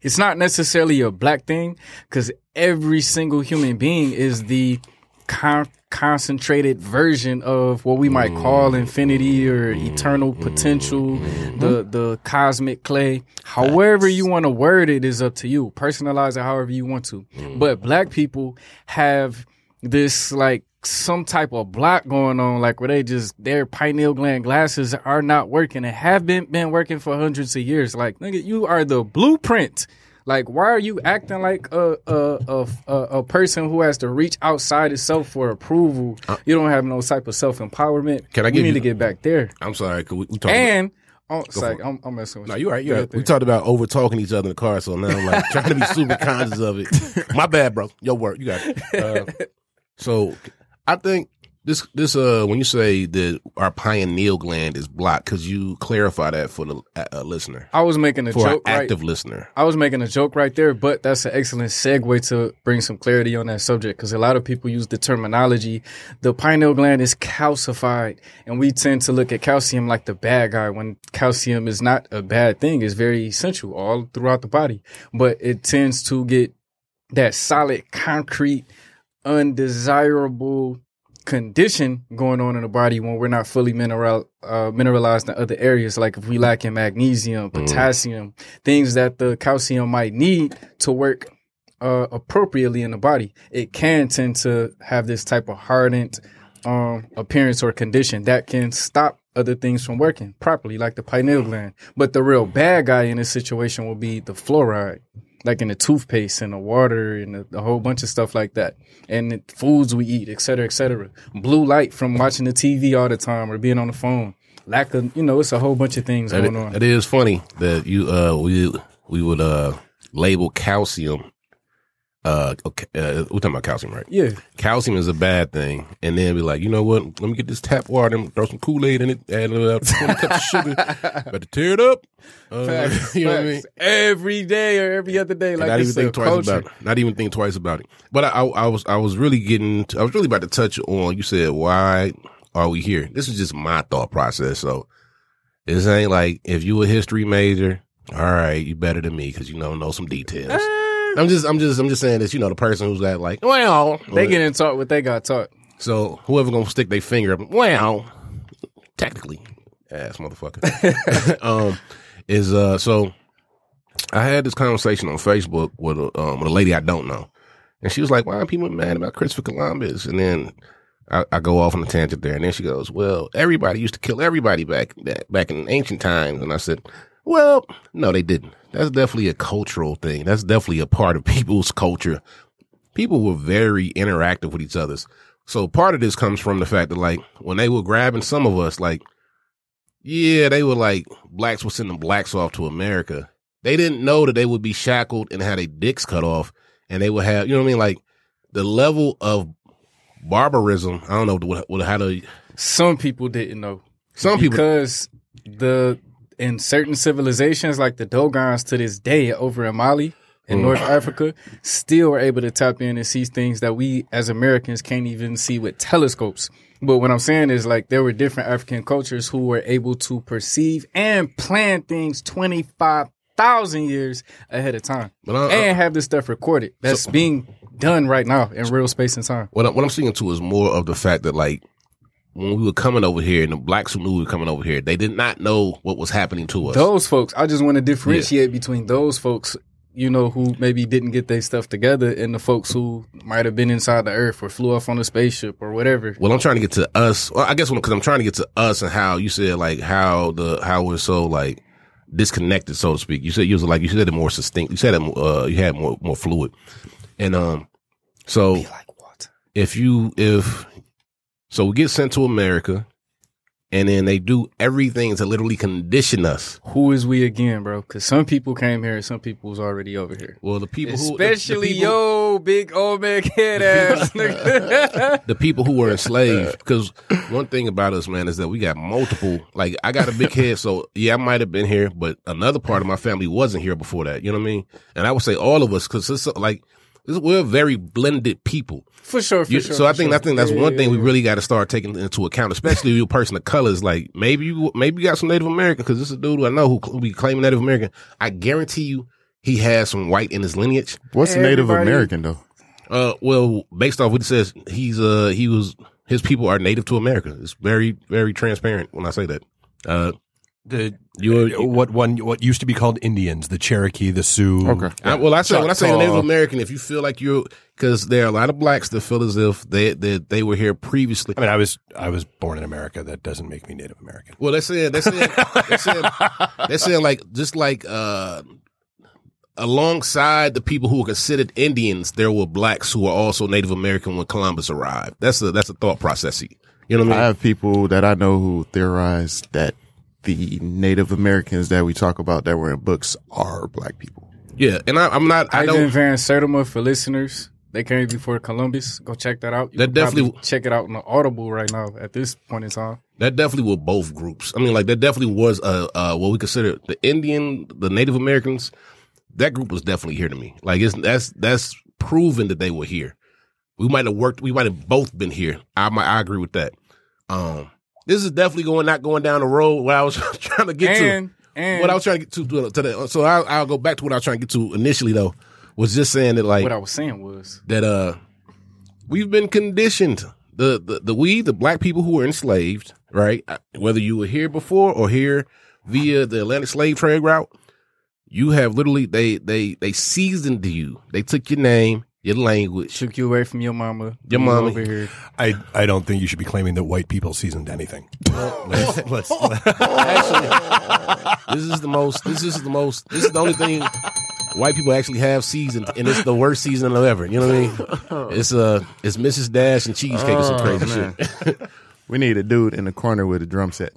[SPEAKER 3] It's not necessarily a black thing because every single human being is the con- concentrated version of what we might call mm. infinity or eternal mm. potential, mm-hmm. the the cosmic clay. However you want to word it is up to you. Personalize it however you want to. Mm. But black people have this like some type of block going on, like where they just their pineal gland glasses are not working and have been been working for hundreds of years. Like, nigga, you are the blueprint. Like, why are you acting like a a a, a, a person who has to reach outside itself for approval? you don't have no type of self empowerment.
[SPEAKER 2] Uh, Can I
[SPEAKER 3] we
[SPEAKER 2] give
[SPEAKER 3] need
[SPEAKER 2] you-
[SPEAKER 3] to get back there.
[SPEAKER 2] I'm sorry. We, we talked
[SPEAKER 3] And oh,
[SPEAKER 2] for
[SPEAKER 3] sorry. I'm, I'm messing with
[SPEAKER 2] No,
[SPEAKER 3] you.
[SPEAKER 2] you're right. You're right.
[SPEAKER 3] there.
[SPEAKER 2] We talked about over talking each other in the car, so now I'm like trying to be super conscious of it. My bad, bro. Your work. You got it. Uh, so I think this this uh when you say that our pineal gland is blocked, because you clarify that for the uh, uh, listener,
[SPEAKER 3] I was making a
[SPEAKER 2] for an
[SPEAKER 3] joke. right-
[SPEAKER 2] active listener.
[SPEAKER 3] I was making a joke right there, but that's an excellent segue to bring some clarity on that subject because a lot of people use the terminology. The pineal gland is calcified, and we tend to look at calcium like the bad guy when calcium is not a bad thing. It's very essential all throughout the body, but it tends to get that solid, concrete, undesirable condition going on in the body when we're not fully mineral uh, mineralized in other areas like if we lack in magnesium potassium things that the calcium might need to work uh, appropriately in the body. It can tend to have this type of hardened um, appearance or condition that can stop other things from working properly like the pineal gland. But the real bad guy in this situation will be the fluoride like in the toothpaste and the water and the, the whole bunch of stuff like that, and the foods we eat, et cetera, et cetera. Blue light from watching the TV all the time or being on the phone. Lack of, you know, it's a whole bunch of things
[SPEAKER 2] It,
[SPEAKER 3] going on.
[SPEAKER 2] it is funny that you uh we we would uh label calcium. Uh, okay, uh, we're talking about calcium, right?
[SPEAKER 3] yeah,
[SPEAKER 2] calcium is a bad thing, and then be like, you know what? Let me get this tap water and throw some Kool Aid in it, add twenty cups of sugar, better tear it up. Uh,
[SPEAKER 3] Facts,
[SPEAKER 2] you know what I mean?
[SPEAKER 3] Every day or every other day, like
[SPEAKER 2] not even think twice
[SPEAKER 3] culture.
[SPEAKER 2] about it. Not even think twice about it. But I, I, I was, I was really getting, I was really about to touch on. You said, why are we here? This is just my thought process. So this ain't like if you a history major, all right, you better than me because you know know some details. I'm just, I'm just, I'm just saying this. You know, the person who's that like, well,
[SPEAKER 3] They getting taught what they got taught.
[SPEAKER 2] so whoever gonna stick their finger up, well, technically, ass motherfucker, um, is uh. So I had this conversation on Facebook with a um with a lady I don't know, and she was like, "Why are people mad about Christopher Columbus?" And then I, I go off on a tangent there, and then she goes, "Well, everybody used to kill everybody back back, back in ancient times," and I said. Well, no, they didn't. That's definitely a cultural thing. That's definitely a part of people's culture. People were very interactive with each other. So part of this comes from the fact that like when they were grabbing some of us, like, yeah, they were like blacks were sending blacks off to America. They didn't know that they would be shackled and had their dicks cut off, and they would have, you know what I mean, like the level of barbarism. I don't know what, what how to.
[SPEAKER 3] Some people didn't know.
[SPEAKER 2] Some people,
[SPEAKER 3] because the in certain civilizations like the Dogons to this day over in Mali in
[SPEAKER 2] Mm.
[SPEAKER 3] North Africa still are able to tap in and see things that we as Americans can't even see with telescopes. But what I'm saying is like there were different African cultures who were able to perceive and plan things 25,000 years ahead of time
[SPEAKER 2] But I- I-
[SPEAKER 3] and have this stuff recorded. That's being done right now in real space and time.
[SPEAKER 2] what, I, what I'm seeing too is more of the fact that like when we were coming over here and the blacks who knew we were coming over here, they did not know what was happening to us.
[SPEAKER 3] Those folks, I just want to differentiate between those folks, you know, who maybe didn't get their stuff together and the folks who might have been inside the earth or flew off on a spaceship or whatever.
[SPEAKER 2] Well, I'm trying to get to us. Well, I guess because I'm trying to get to us and how you said like how the how we're so like disconnected, so to speak. You said you was like you said it more succinct. You said it uh you had more more fluid, and um, so
[SPEAKER 3] Like what?
[SPEAKER 2] if you if so we get sent to America, and then they do everything to literally condition us.
[SPEAKER 3] Who is we again, bro? Because some people came here and some people was already over here.
[SPEAKER 2] Well, the people who the- the
[SPEAKER 3] Especially
[SPEAKER 2] people-
[SPEAKER 3] yo, big old man head ass
[SPEAKER 2] the people who were enslaved. Because one thing about us, man, is that we got multiple. Like, I got a big head, so yeah, I might have been here, but another part of my family wasn't here before that. You know what I mean? And I would say all of us, because it's like we're very blended people.
[SPEAKER 3] for sure, for
[SPEAKER 2] You-
[SPEAKER 3] sure.
[SPEAKER 2] so I think
[SPEAKER 3] sure.
[SPEAKER 2] I think that's
[SPEAKER 3] Yeah,
[SPEAKER 2] one
[SPEAKER 3] yeah,
[SPEAKER 2] thing we really got to start taking into account, especially you a person of color. Is like maybe you maybe you got some Native American because this is a dude who I know who, who be claiming Native American. I guarantee you he has some white in his lineage.
[SPEAKER 4] What's Native American though?
[SPEAKER 2] Uh, well, based off what it says, he's uh he was his people are native to America. It's very, very transparent when I say that. Uh,
[SPEAKER 5] The
[SPEAKER 2] You-
[SPEAKER 5] uh, what one what used to be called Indians, the Cherokee, the Sioux.
[SPEAKER 4] Okay.
[SPEAKER 2] I, well, I say when I say Native American, if you feel like you're, because there are a lot of blacks that feel as if they they, they were here previously.
[SPEAKER 5] I mean, I was I was born in America. That doesn't make me Native American.
[SPEAKER 2] Well, they're saying they're saying they're saying, they're saying like just like uh, alongside the people who were considered Indians, there were blacks who were also Native American when Columbus arrived. That's a that's a thought process. You know what I
[SPEAKER 4] I have people that I know who theorize that the Native Americans that we talk about that were in books are black people.
[SPEAKER 2] yeah, and I, I'm not. I
[SPEAKER 3] Ivan
[SPEAKER 2] don't.
[SPEAKER 3] Van Sertima for listeners. They came before Columbus. Go check that out. You
[SPEAKER 2] That definitely-
[SPEAKER 3] check it out on the Audible right now at this point in time.
[SPEAKER 2] That definitely were both groups. I mean, like that definitely was uh, uh what we consider the Indian, the Native Americans. That group was definitely here to me. Like it's that's that's proven that they were here. We might have worked. We might have both been here. I might. I agree with that. Um, this is definitely going not going down the road where I was trying to get
[SPEAKER 3] And
[SPEAKER 2] to.
[SPEAKER 3] and
[SPEAKER 2] What I was trying to get to, to, to so I'll, I'll go back to what I was trying to get to initially though. Was just saying that like
[SPEAKER 3] what I was saying was
[SPEAKER 2] that uh we've been conditioned the, the the we the black people who were enslaved right whether you were here before or here via the Atlantic slave trade route you have literally they they they seasoned you they took your name your language
[SPEAKER 3] took you away from your mama.
[SPEAKER 2] Your
[SPEAKER 3] you
[SPEAKER 2] mama.
[SPEAKER 3] over here.
[SPEAKER 5] I I don't think you should be claiming that white people seasoned anything. let's, let's,
[SPEAKER 2] actually this is the most this is the most this is the only thing white people actually have seasoned and it's the worst season of ever you know what I mean it's uh it's Mrs. Dash and cheesecake or some
[SPEAKER 4] Oh,
[SPEAKER 2] crazy
[SPEAKER 4] man.
[SPEAKER 2] shit
[SPEAKER 4] We need a dude in the corner with a drum set.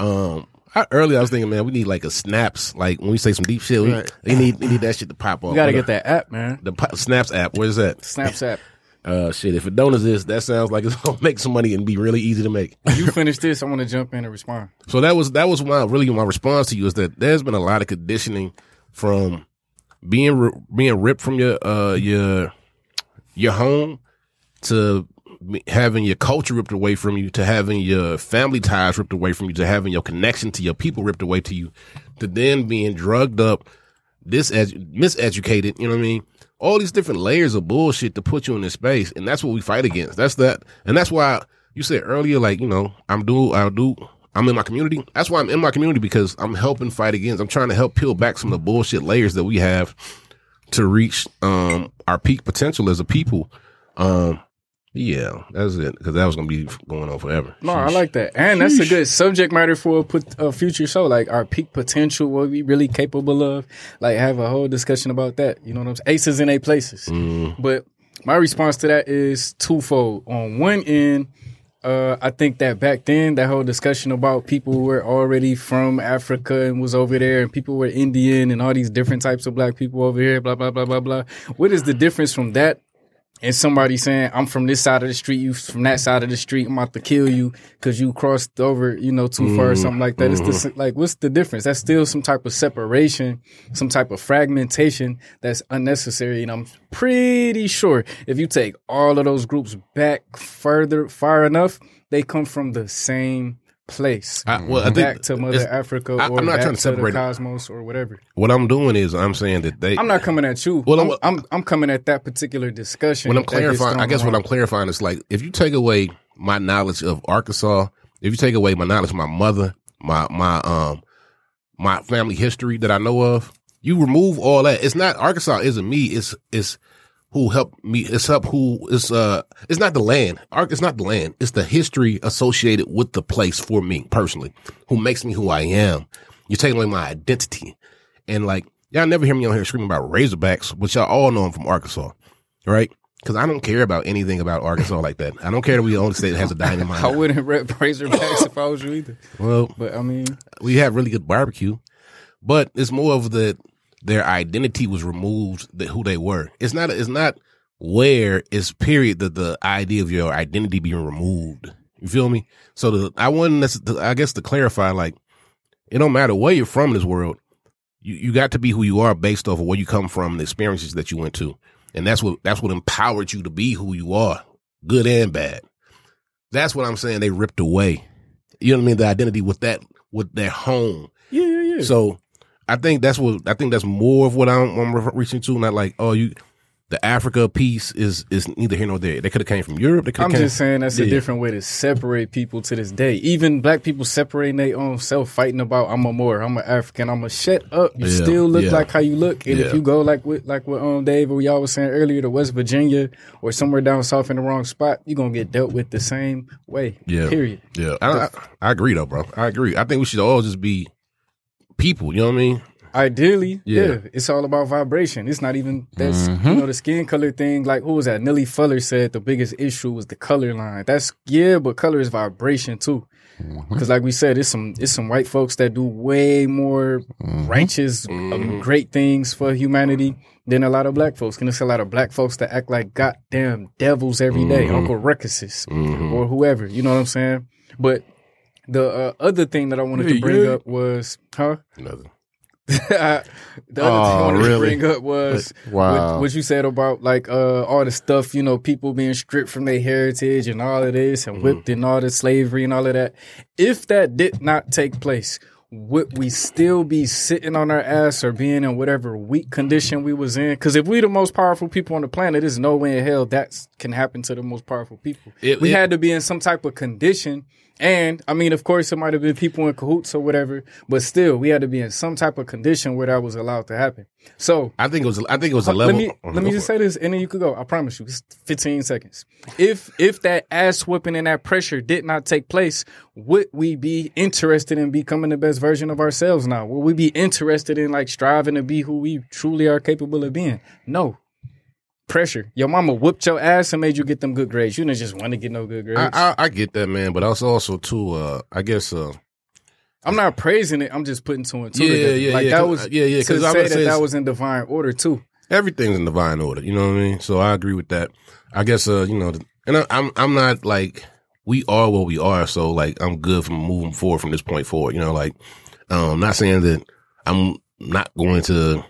[SPEAKER 2] Um, I, earlier I was thinking, man, we need like a snaps. Like when we say some deep shit, we,
[SPEAKER 4] Right.
[SPEAKER 2] we need we need that shit to pop off.
[SPEAKER 3] You gotta get that app, man.
[SPEAKER 2] the po- snaps app. Where's that?
[SPEAKER 3] Snaps app.
[SPEAKER 2] Uh, shit. If it don't exist, that sounds like it's gonna make some money and be really easy to make.
[SPEAKER 3] You finish this, I want to jump in and respond.
[SPEAKER 2] So that was that was my really my response to you is that there's been a lot of conditioning from being being ripped from your uh your your home to having your culture ripped away from you to having your family ties ripped away from you to having your connection to your people ripped away to you to then being drugged up disedu- miseducated you know what i mean? All these different layers of bullshit to put you in this space and that's what we fight against. That's that and that's why you said earlier like you know i'm do i'll do i'm in my community. That's why i'm in my community because i'm helping fight against i'm trying to help peel back some of the bullshit layers that we have to reach um our peak potential as a people. Um yeah that's it because that was gonna be going on forever
[SPEAKER 3] No, I like that, and that's a good subject matter for a, put, a future show. Like our peak potential, what we really capable of. Like have a whole discussion about that. You know what I'm saying? Aces in a places. But my response to that is twofold. On one end, uh, I think that back then, that whole discussion about people who were already from Africa and was over there, and people were Indian and all these different types of black people over here, blah blah blah blah blah. What is the difference from that and somebody saying, I'm from this side of the street, you from that side of the street, I'm about to kill you because you crossed over, you know, too far or something like that. It's the, mm-hmm. like, what's the difference? That's still some type of separation, some type of fragmentation that's unnecessary. And I'm pretty sure if you take all of those groups back further, far enough, they come from the same place.
[SPEAKER 2] I, well, I think
[SPEAKER 3] back to Mother Africa
[SPEAKER 2] I-
[SPEAKER 3] or
[SPEAKER 2] I'm not
[SPEAKER 3] back
[SPEAKER 2] trying to
[SPEAKER 3] to the
[SPEAKER 2] separate
[SPEAKER 3] cosmos or whatever.
[SPEAKER 2] what i'm doing is i'm saying that they
[SPEAKER 3] I'm not coming at you.
[SPEAKER 2] Well,
[SPEAKER 3] I'm,
[SPEAKER 2] I'm-
[SPEAKER 3] I'm, I'm coming at that particular discussion.
[SPEAKER 2] when I'm clarifying, I guess what. I'm clarifying is like if you take away my knowledge of Arkansas, if you take away my knowledge of my mother, my my um my family history that I know of, you remove all that. It's not Arkansas isn't me. It's it's who helped me. It's up who it's uh it's not the land. Ark it's not the land. It's the history associated with the place for me personally, who makes me who I am. You're taking away my identity, and like y'all never hear me on here screaming about Razorbacks, which y'all all know I'm from Arkansas, right? Because I don't care about anything about Arkansas like that. I don't care that we the only state that has a dynamite.
[SPEAKER 3] I wouldn't rep Razorbacks if I was you either.
[SPEAKER 2] Well,
[SPEAKER 3] But I mean,
[SPEAKER 2] we have really good barbecue, but it's more of the their identity was removed, that who they were. It's not. It's not where. It's period. The the idea of your identity being removed. You feel me? So the I necess- I guess to clarify, like it don't matter where you're from in this world. You you got to be who you are based off of where you come from the experiences that you went to, and that's what that's what empowered you to be who you are, good and bad. That's what I'm saying. They ripped away. You know what I mean? The identity with that with their home.
[SPEAKER 3] yeah, yeah, yeah.
[SPEAKER 2] So I think that's what I think that's more of what I'm, I'm reaching to. Not like oh you, the Africa piece is is neither here nor there. They could have came from Europe. They.
[SPEAKER 3] I'm
[SPEAKER 2] came,
[SPEAKER 3] just saying that's a different way to separate people to this day. Even black people separating their own self, fighting about I'm a Moor, I'm an African, I'm a shut up. You
[SPEAKER 2] Yeah,
[SPEAKER 3] still look
[SPEAKER 2] yeah.
[SPEAKER 3] like how you look, and
[SPEAKER 2] Yeah.
[SPEAKER 3] if you go like with like what um Dave or y'all was saying earlier to West Virginia or somewhere down south in the wrong spot, you're gonna get dealt with the same way.
[SPEAKER 2] Yeah.
[SPEAKER 3] Period.
[SPEAKER 2] Yeah, I, I, I agree though, bro. I agree. I think we should all just be people. You know what I mean?
[SPEAKER 3] Ideally,
[SPEAKER 2] Yeah.
[SPEAKER 3] yeah. it's all about vibration. It's not even that's you mm-hmm. know the skin color thing. Like who was that? Neely Fuller said the biggest issue was the color line. That's yeah, but color is vibration too. Mm-hmm. Because like we said, it's some it's some white folks that do way more mm-hmm. righteous, um, great things for humanity than a lot of black folks. And it's a lot of black folks that act like goddamn devils every day, Uncle Ruckuses or whoever. You know what I'm saying? But the uh, other thing that I wanted
[SPEAKER 2] Yeah,
[SPEAKER 3] to bring
[SPEAKER 2] yeah.
[SPEAKER 3] up was, huh?
[SPEAKER 2] Nothing.
[SPEAKER 3] the other thing I
[SPEAKER 4] Oh,
[SPEAKER 3] wanted
[SPEAKER 4] really?
[SPEAKER 3] to bring up was
[SPEAKER 4] Wow.
[SPEAKER 3] what, what you said about like uh, all the stuff, you know, people being stripped from their heritage and all of this and whipped and all the slavery and all of that. If that did not take place, would we still be sitting on our ass or being in whatever weak condition we was in? Because if we the most powerful people on the planet, there's no way in hell that can happen to the most powerful people.
[SPEAKER 2] It-
[SPEAKER 3] we
[SPEAKER 2] it-
[SPEAKER 3] had to be in some type of condition. And I mean, of course, it might have been people in cahoots or whatever, but still, we had to be in some type of condition where that was allowed to happen. So
[SPEAKER 2] I think it was. I think it was a uh, level.
[SPEAKER 3] let me
[SPEAKER 2] Oh,
[SPEAKER 3] let me just say this, and then you could go. I promise you, it's 15 seconds. If if that ass whipping and that pressure did not take place, would we be interested in becoming the best version of ourselves now? Would we be interested in like striving to be who we truly are capable of being? No. Pressure. Your mama whooped your ass and made you get them good grades. You didn't just want to get no good grades.
[SPEAKER 2] I, I I get that, man, but I was also too. Uh, I guess. Uh,
[SPEAKER 3] I'm not praising it. I'm just putting two and two
[SPEAKER 2] Yeah,
[SPEAKER 3] together.
[SPEAKER 2] yeah,
[SPEAKER 3] like
[SPEAKER 2] yeah,
[SPEAKER 3] that was
[SPEAKER 2] yeah, yeah,
[SPEAKER 3] To
[SPEAKER 2] 'cause I
[SPEAKER 3] say
[SPEAKER 2] would
[SPEAKER 3] that
[SPEAKER 2] say
[SPEAKER 3] that was in divine order too.
[SPEAKER 2] everything's in divine order. You know what I mean? So I agree with that. I guess. Uh, you know, and I, I'm I'm not like we are what we are. So like I'm good from moving forward from this point forward. You know, like um, not saying that I'm not going to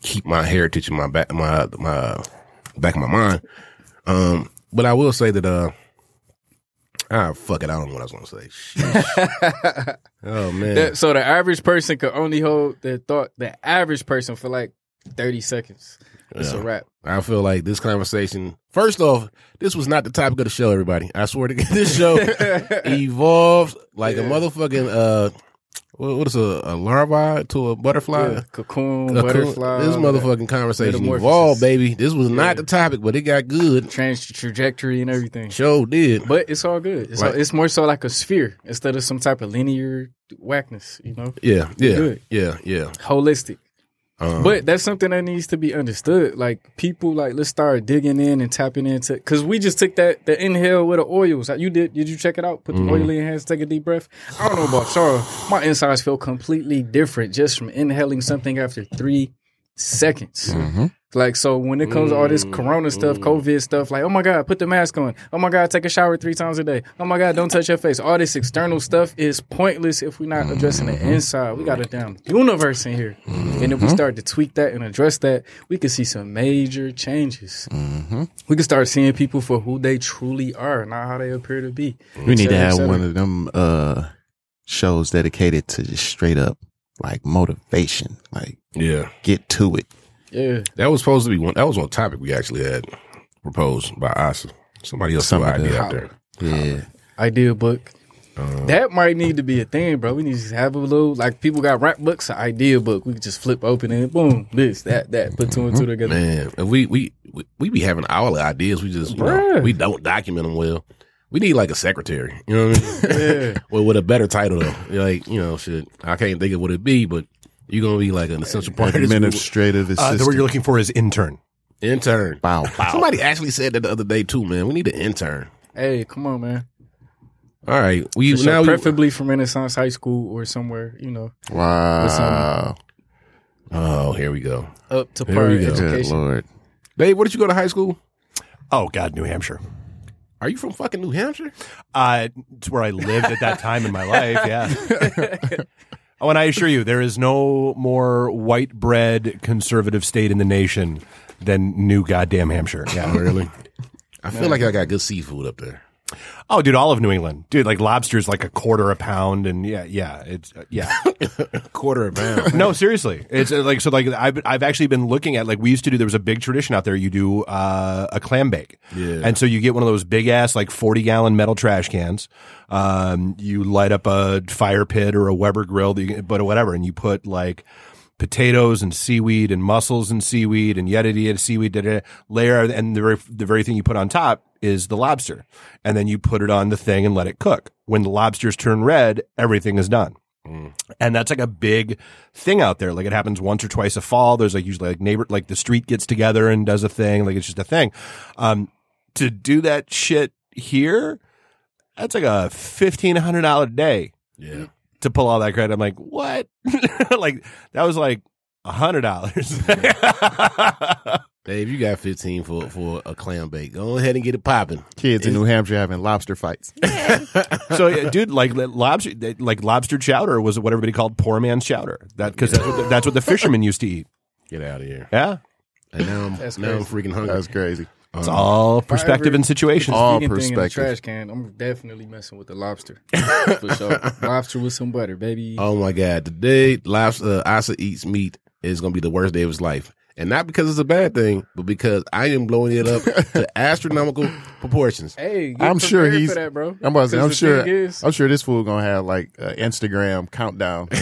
[SPEAKER 2] keep my heritage in my back my my back of my mind. Um, but I will say that uh. Ah, fuck it. I don't know what I was going to say. Oh, man.
[SPEAKER 3] That- so the average person could only hold their thought. The average person for like 30 seconds. It's a wrap.
[SPEAKER 2] I feel like this conversation. First off, this was not the topic of the show. Everybody, I swear to God, this show evolved like a motherfucking uh, what, what is a, a larva to a butterfly?
[SPEAKER 3] Yeah, cocoon, butterfly.
[SPEAKER 2] This motherfucking conversation evolved, baby. This was not the topic, but it got good.
[SPEAKER 3] The trajectory and everything.
[SPEAKER 2] Show did.
[SPEAKER 3] But it's all good. It's, all,
[SPEAKER 2] Right.
[SPEAKER 3] it's more so like a sphere instead of some type of linear whackness, you know?
[SPEAKER 2] yeah, yeah,
[SPEAKER 3] good.
[SPEAKER 2] yeah, yeah.
[SPEAKER 3] Holistic.
[SPEAKER 2] Um,
[SPEAKER 3] But that's something that needs to be understood. Like people, like let's start digging in and tapping into. Because we just took that the inhale with the oils. You did? Did you check it out? Put the
[SPEAKER 2] Mm-hmm.
[SPEAKER 3] oil in your hands, take a deep breath. I don't know about y'all. My insides feel completely different just from inhaling something after three seconds. Mm-hmm. Like so, when it comes to all this mm, Corona stuff, mm. COVID stuff, like oh my god, put the mask on. Oh my god, take a shower three times a day. Oh my god, don't touch your face. All this external stuff is pointless if we're not addressing the mm-hmm. inside. We got a damn universe in here, and if we mm-hmm. start to tweak that and address that, we can see some major changes. We can start seeing people for who they truly are, not how they appear to be.
[SPEAKER 4] We need to
[SPEAKER 3] Et cetera, et
[SPEAKER 4] have one of them uh shows dedicated to just straight up like motivation. Like
[SPEAKER 2] yeah,
[SPEAKER 4] get to it.
[SPEAKER 3] Yeah,
[SPEAKER 2] that was supposed to be one. That was one topic we actually had proposed by Asa. Somebody else threw
[SPEAKER 4] Somebody
[SPEAKER 2] idea
[SPEAKER 4] did.
[SPEAKER 2] out there.
[SPEAKER 4] Yeah.
[SPEAKER 3] idea book.
[SPEAKER 2] Uh,
[SPEAKER 3] That might need to be a thing, bro. We need to have a little like people got rap books, an idea book. We could just flip open and boom, this, that, that, put two and two together.
[SPEAKER 2] Man, if we we we, we be having all the ideas. We just you know, we don't document them well. We need like a secretary. You know what I mean?
[SPEAKER 3] Yeah.
[SPEAKER 2] well, with a better title though. Like you know, shit. I can't think of what it be, but you're gonna be like an essential part of this group.
[SPEAKER 4] Administrative
[SPEAKER 5] Uh,
[SPEAKER 4] assistant.
[SPEAKER 5] the word you're looking for is intern.
[SPEAKER 2] intern.
[SPEAKER 4] Bow, bow.
[SPEAKER 2] Somebody actually said that the other day too, man. We need an intern.
[SPEAKER 3] Hey, come on, man.
[SPEAKER 2] All right, we
[SPEAKER 3] So
[SPEAKER 2] now we-
[SPEAKER 3] preferably from Renaissance High School or somewhere, you know,
[SPEAKER 4] Wow.
[SPEAKER 2] oh, here we go.
[SPEAKER 3] up to
[SPEAKER 2] Here
[SPEAKER 3] par
[SPEAKER 2] we.
[SPEAKER 4] Good
[SPEAKER 3] education.
[SPEAKER 4] lord.
[SPEAKER 2] Dave, where did you go to high school?
[SPEAKER 5] Oh God, New Hampshire.
[SPEAKER 2] Are you from fucking New Hampshire?
[SPEAKER 5] Uh, it's where I lived at that time in my life. Yeah. oh, and I assure you, there is no more white bread conservative state in the nation than New Goddamn Hampshire. Yeah.
[SPEAKER 2] really? I feel like I got good seafood up there.
[SPEAKER 5] Oh, dude, all of New England, dude. Like lobster's like a quarter a pound, and yeah, yeah, it's uh, yeah.
[SPEAKER 2] Quarter a pound.
[SPEAKER 5] no, seriously, it's uh, like so. Like I've I've actually been looking at like we used to do. There was a big tradition out there. You do uh, a clam bake,
[SPEAKER 2] Yeah.
[SPEAKER 5] and so you get one of those big ass like forty gallon metal trash cans. Um, you light up a fire pit or a Weber grill, that you- but whatever, and you put like potatoes and seaweed and mussels and seaweed and yada yada seaweed da, da, da, layer and the very, the very thing you put on top is the lobster. And then you put it on the thing and let it cook. When the lobsters turn red everything is done. And that's like a big thing out there. Like it happens once or twice a fall. There's like usually like neighbor like the street gets together and does a thing. Like it's just a thing. Um to do that shit here that's like a $1500 day.
[SPEAKER 2] Yeah.
[SPEAKER 5] To pull all that credit. I'm like, what? like that was like a hundred dollars.
[SPEAKER 2] Dave, you got 15 for for a clam bake. Go ahead and get it popping.
[SPEAKER 4] Kids in New Hampshire having lobster fights.
[SPEAKER 5] so, yeah, dude, like lobster, like lobster chowder was what everybody called poor man's chowder. That because that's, what the- that's what the fishermen used to eat.
[SPEAKER 2] Get out of here.
[SPEAKER 5] Yeah,
[SPEAKER 2] And now I'm,
[SPEAKER 3] That's
[SPEAKER 2] now I'm freaking hungry.
[SPEAKER 4] That's crazy.
[SPEAKER 5] It's all perspective
[SPEAKER 3] ever-
[SPEAKER 5] and situations.
[SPEAKER 4] All
[SPEAKER 3] Vegan thing in the
[SPEAKER 4] perspective.
[SPEAKER 3] trash can. I'm definitely messing with the lobster for sure. lobster with some butter, baby.
[SPEAKER 2] Oh my god! Today, lobster uh, Asa eats meat is going to be the worst day of his life, and not because it's a bad thing, but because I am blowing it up to astronomical proportions.
[SPEAKER 3] hey,
[SPEAKER 4] I'm sure he's.
[SPEAKER 3] for that, bro.
[SPEAKER 4] I'm about to say.
[SPEAKER 3] 'Cause
[SPEAKER 4] I'm sure.
[SPEAKER 3] is,
[SPEAKER 4] I'm sure this fool gonna have like uh, Instagram countdown.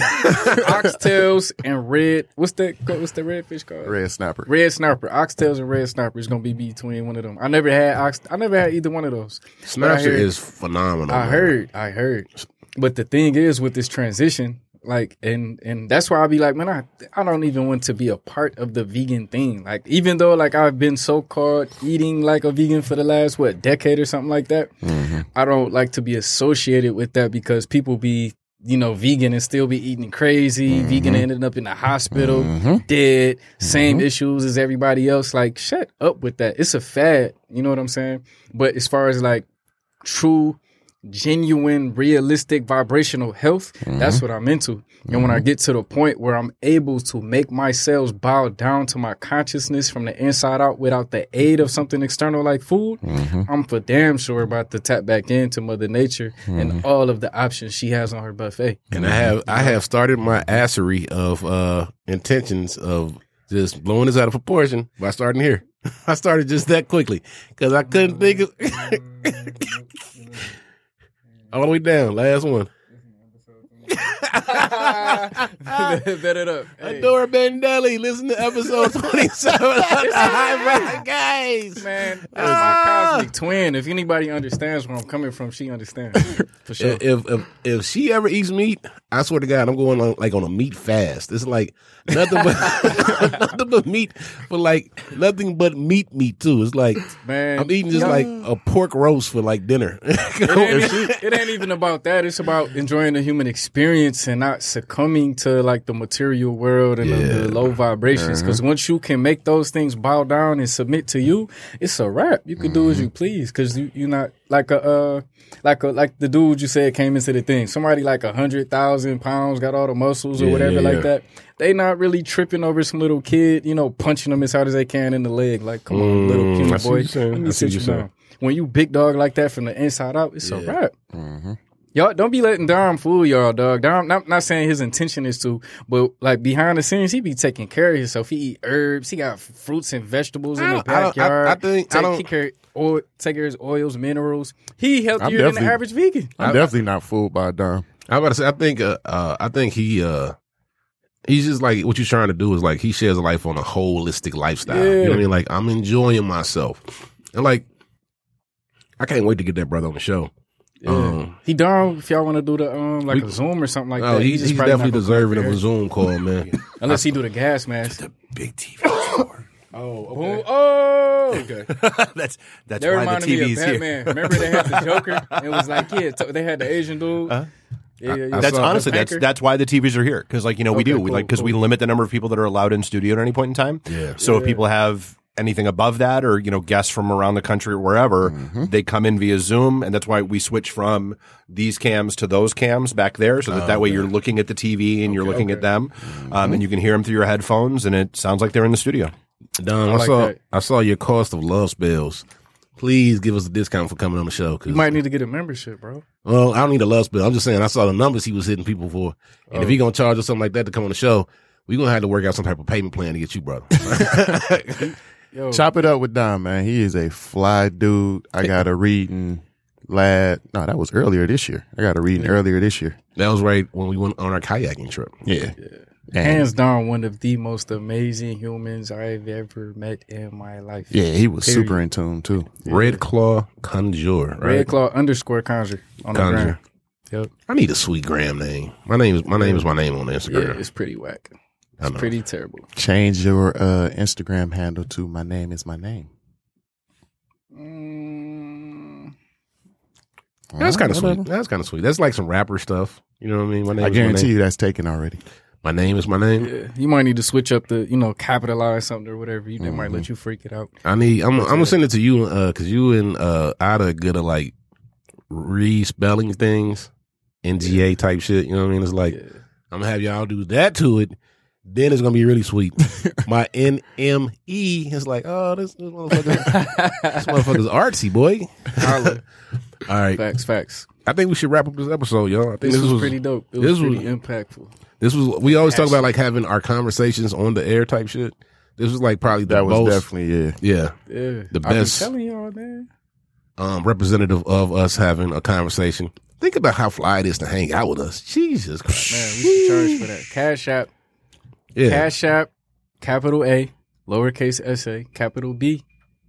[SPEAKER 3] oxtails and red. What's that? What's the red fish called?
[SPEAKER 4] Red snapper.
[SPEAKER 3] Red snapper, oxtails and red snapper is gonna be between one of them. I never had ox. I never had either one of those.
[SPEAKER 2] Snapper
[SPEAKER 3] heard-
[SPEAKER 2] is phenomenal.
[SPEAKER 3] I
[SPEAKER 2] man.
[SPEAKER 3] heard, I heard. But the thing is, with this transition, like, and and that's why I be like, man, I I don't even want to be a part of the vegan thing. Like, even though like I've been so called eating like a vegan for the last what decade or something like that, mm-hmm. I don't like to be associated with that because people be. You know, vegan and still be eating crazy. Mm-hmm. Vegan ended up in the hospital, mm-hmm. dead. Same issues as everybody else. Like, shut up with that. It's a fad. You know what I'm saying? But as far as like true, genuine, realistic vibrational health, mm-hmm. that's what I'm into. And when I mm-hmm. get to the point where I'm able to make my cells bow down to my consciousness from the inside out without the aid of something external like food, mm-hmm. I'm for damn sure about to tap back into Mother Nature and all of the options she has on her buffet.
[SPEAKER 2] and I have I have started my assery of uh intentions of just blowing this out of proportion by starting here. I started just that quickly because I couldn't think of all the way down. Last one.
[SPEAKER 3] Bet it up. Hey,
[SPEAKER 2] Adora Bendelli, listen to episode 27 of the High Vibe Guys.
[SPEAKER 3] man, that's my cosmic twin. If anybody understands where I'm coming from, she understands for sure.
[SPEAKER 2] If, if if she ever eats meat, I swear to God, I'm going on like on a meat fast. It's like nothing but nothing but meat, but like nothing but meat meat too. It's like
[SPEAKER 3] Man,
[SPEAKER 2] I'm eating just like a pork roast for like dinner.
[SPEAKER 3] It ain't, it ain't even about that. It's about enjoying the human experience and not succumbing to like the material world and the, the low vibrations. Because once you can make those things bow down and submit to you, it's a wrap. You can do as you please because you you're not like a uh like a like the dude you said came into the thing. Somebody like a hundred thousand pounds got all the muscles or
[SPEAKER 2] Yeah,
[SPEAKER 3] whatever
[SPEAKER 2] yeah,
[SPEAKER 3] like
[SPEAKER 2] yeah.
[SPEAKER 3] that. They not really tripping over some little kid, you know, punching them as hard as they can in the leg. Like, come on, little
[SPEAKER 2] Mm, I see
[SPEAKER 3] boy,
[SPEAKER 2] what you're saying.
[SPEAKER 3] let me sit you down. When you big dog like that from the inside out, it's a
[SPEAKER 2] Yeah.
[SPEAKER 3] wrap.
[SPEAKER 4] Mm-hmm.
[SPEAKER 3] Y'all don't be letting Dom fool y'all, dog. Dom, not, not saying his intention is to, but like behind the scenes, he be taking care of himself. He eat herbs. He got fruits and vegetables in the
[SPEAKER 2] don't- I I-
[SPEAKER 3] backyard.
[SPEAKER 2] I think- I don't-
[SPEAKER 3] he care, oil, take care of his oils, minerals. He healthier than the
[SPEAKER 4] definitely-
[SPEAKER 3] average vegan.
[SPEAKER 4] I'm definitely not fooled by Dom.
[SPEAKER 2] I'm about to say, I think, uh, uh, I think he, uh, he's just like what you're trying to do is like he shares a life on a holistic lifestyle. You know what I mean? Like I'm enjoying myself, and like I can't wait to get that brother on the show. Um,
[SPEAKER 3] He down if y'all want to do the um like
[SPEAKER 2] We-
[SPEAKER 3] a Zoom or something like
[SPEAKER 2] oh,
[SPEAKER 3] that.
[SPEAKER 2] he's,
[SPEAKER 3] just
[SPEAKER 2] he's
[SPEAKER 3] probably
[SPEAKER 2] definitely deserving of a. Zoom call, man.
[SPEAKER 3] unless he do the gas mask.
[SPEAKER 5] Big TV.
[SPEAKER 3] Oh, oh, okay.
[SPEAKER 5] that's that's
[SPEAKER 3] They
[SPEAKER 5] why the
[SPEAKER 3] reminded me
[SPEAKER 5] TV's
[SPEAKER 3] of
[SPEAKER 5] here.
[SPEAKER 3] Batman. Remember they had the Joker? It was like, yeah, t- they had the Asian dude. Yeah, yeah, yeah.
[SPEAKER 5] That's honestly that's
[SPEAKER 3] Anchor.
[SPEAKER 5] that's why the TVs are here because like you know we
[SPEAKER 3] Okay,
[SPEAKER 5] do we like because we limit the number of people that are allowed in studio at any point in time.
[SPEAKER 2] Yeah.
[SPEAKER 5] So if people have anything above that or you know guests from around the country or wherever
[SPEAKER 2] Mm-hmm.
[SPEAKER 5] they come in via Zoom and that's why we switch from these cams to those cams back there so that that way you're looking at the TV and you're looking at them
[SPEAKER 2] Mm-hmm.
[SPEAKER 5] um, and you can hear them through your headphones and it sounds like they're in the studio.
[SPEAKER 2] Don, I,
[SPEAKER 3] like
[SPEAKER 2] saw
[SPEAKER 3] that.
[SPEAKER 2] I saw your cost of love spells please give us a discount for coming on the show. Cause,
[SPEAKER 3] You might need to get a membership, bro.
[SPEAKER 2] well, I don't need a love spell. I'm just saying I saw the numbers he was hitting people for, and if
[SPEAKER 3] Oh.
[SPEAKER 2] he gonna charge us something like that to come on the show, we're gonna have to work out some type of payment plan to get you, brother.
[SPEAKER 3] Yo,
[SPEAKER 4] Chop it up with Don, man. He is a fly dude. I got a reading lad. No, that was earlier this year. I got a reading earlier this year.
[SPEAKER 2] that was right when we went on our kayaking trip.
[SPEAKER 4] Yeah. And-
[SPEAKER 3] hands down, one of the most amazing humans I've ever met in my life.
[SPEAKER 4] yeah, he was
[SPEAKER 3] Period.
[SPEAKER 4] super in tune too.
[SPEAKER 2] Red Claw Conjure, right?
[SPEAKER 3] Red Claw underscore conjure on the ground. Yep.
[SPEAKER 2] I need a sweet gram name. My name is my name is my name on
[SPEAKER 3] Yeah,
[SPEAKER 2] Instagram.
[SPEAKER 3] it's pretty whack.
[SPEAKER 2] I
[SPEAKER 3] It's
[SPEAKER 2] know.
[SPEAKER 3] pretty terrible.
[SPEAKER 4] Change your uh, Instagram handle to my name is my name.
[SPEAKER 3] Mm,
[SPEAKER 2] That's kind of sweet. That's kind of sweet. That's like some rapper stuff. You know what I mean? My name
[SPEAKER 4] I
[SPEAKER 2] is
[SPEAKER 4] guarantee
[SPEAKER 2] my name.
[SPEAKER 4] you that's taken already.
[SPEAKER 2] My name is my name.
[SPEAKER 3] yeah, you might need to switch up the, you know, capitalize something or whatever. You, They might
[SPEAKER 2] Mm-hmm.
[SPEAKER 3] let you freak it out.
[SPEAKER 2] I need. I'm. I'm gonna send it to you because you and uh, Ada are good at like respelling things, NGA type shit. You know what I mean? It's like
[SPEAKER 3] Yeah.
[SPEAKER 2] I'm gonna have y'all do that to it. Then it's gonna be really sweet. my NME is like, oh, this, this motherfucker, this motherfucker's artsy boy.
[SPEAKER 3] Holla.
[SPEAKER 2] All right,
[SPEAKER 3] facts, facts.
[SPEAKER 2] I think we should wrap up this episode, y'all. I think
[SPEAKER 3] This, was, pretty dope. It
[SPEAKER 2] this
[SPEAKER 3] was pretty
[SPEAKER 2] was-
[SPEAKER 3] impactful.
[SPEAKER 2] This was we always talk about like having our conversations on the air type shit. This was like probably the
[SPEAKER 4] That was
[SPEAKER 2] most,
[SPEAKER 4] definitely yeah.
[SPEAKER 2] yeah,
[SPEAKER 3] Yeah.
[SPEAKER 2] The
[SPEAKER 3] I be
[SPEAKER 2] best-
[SPEAKER 3] telling y'all, man.
[SPEAKER 2] um, representative of us having a conversation. Think about how fly it is to hang out with us. Jesus Christ,
[SPEAKER 3] Man, we should charge for that. Cash App.
[SPEAKER 2] Yeah,
[SPEAKER 3] Cash App, capital A, lowercase S A, capital B,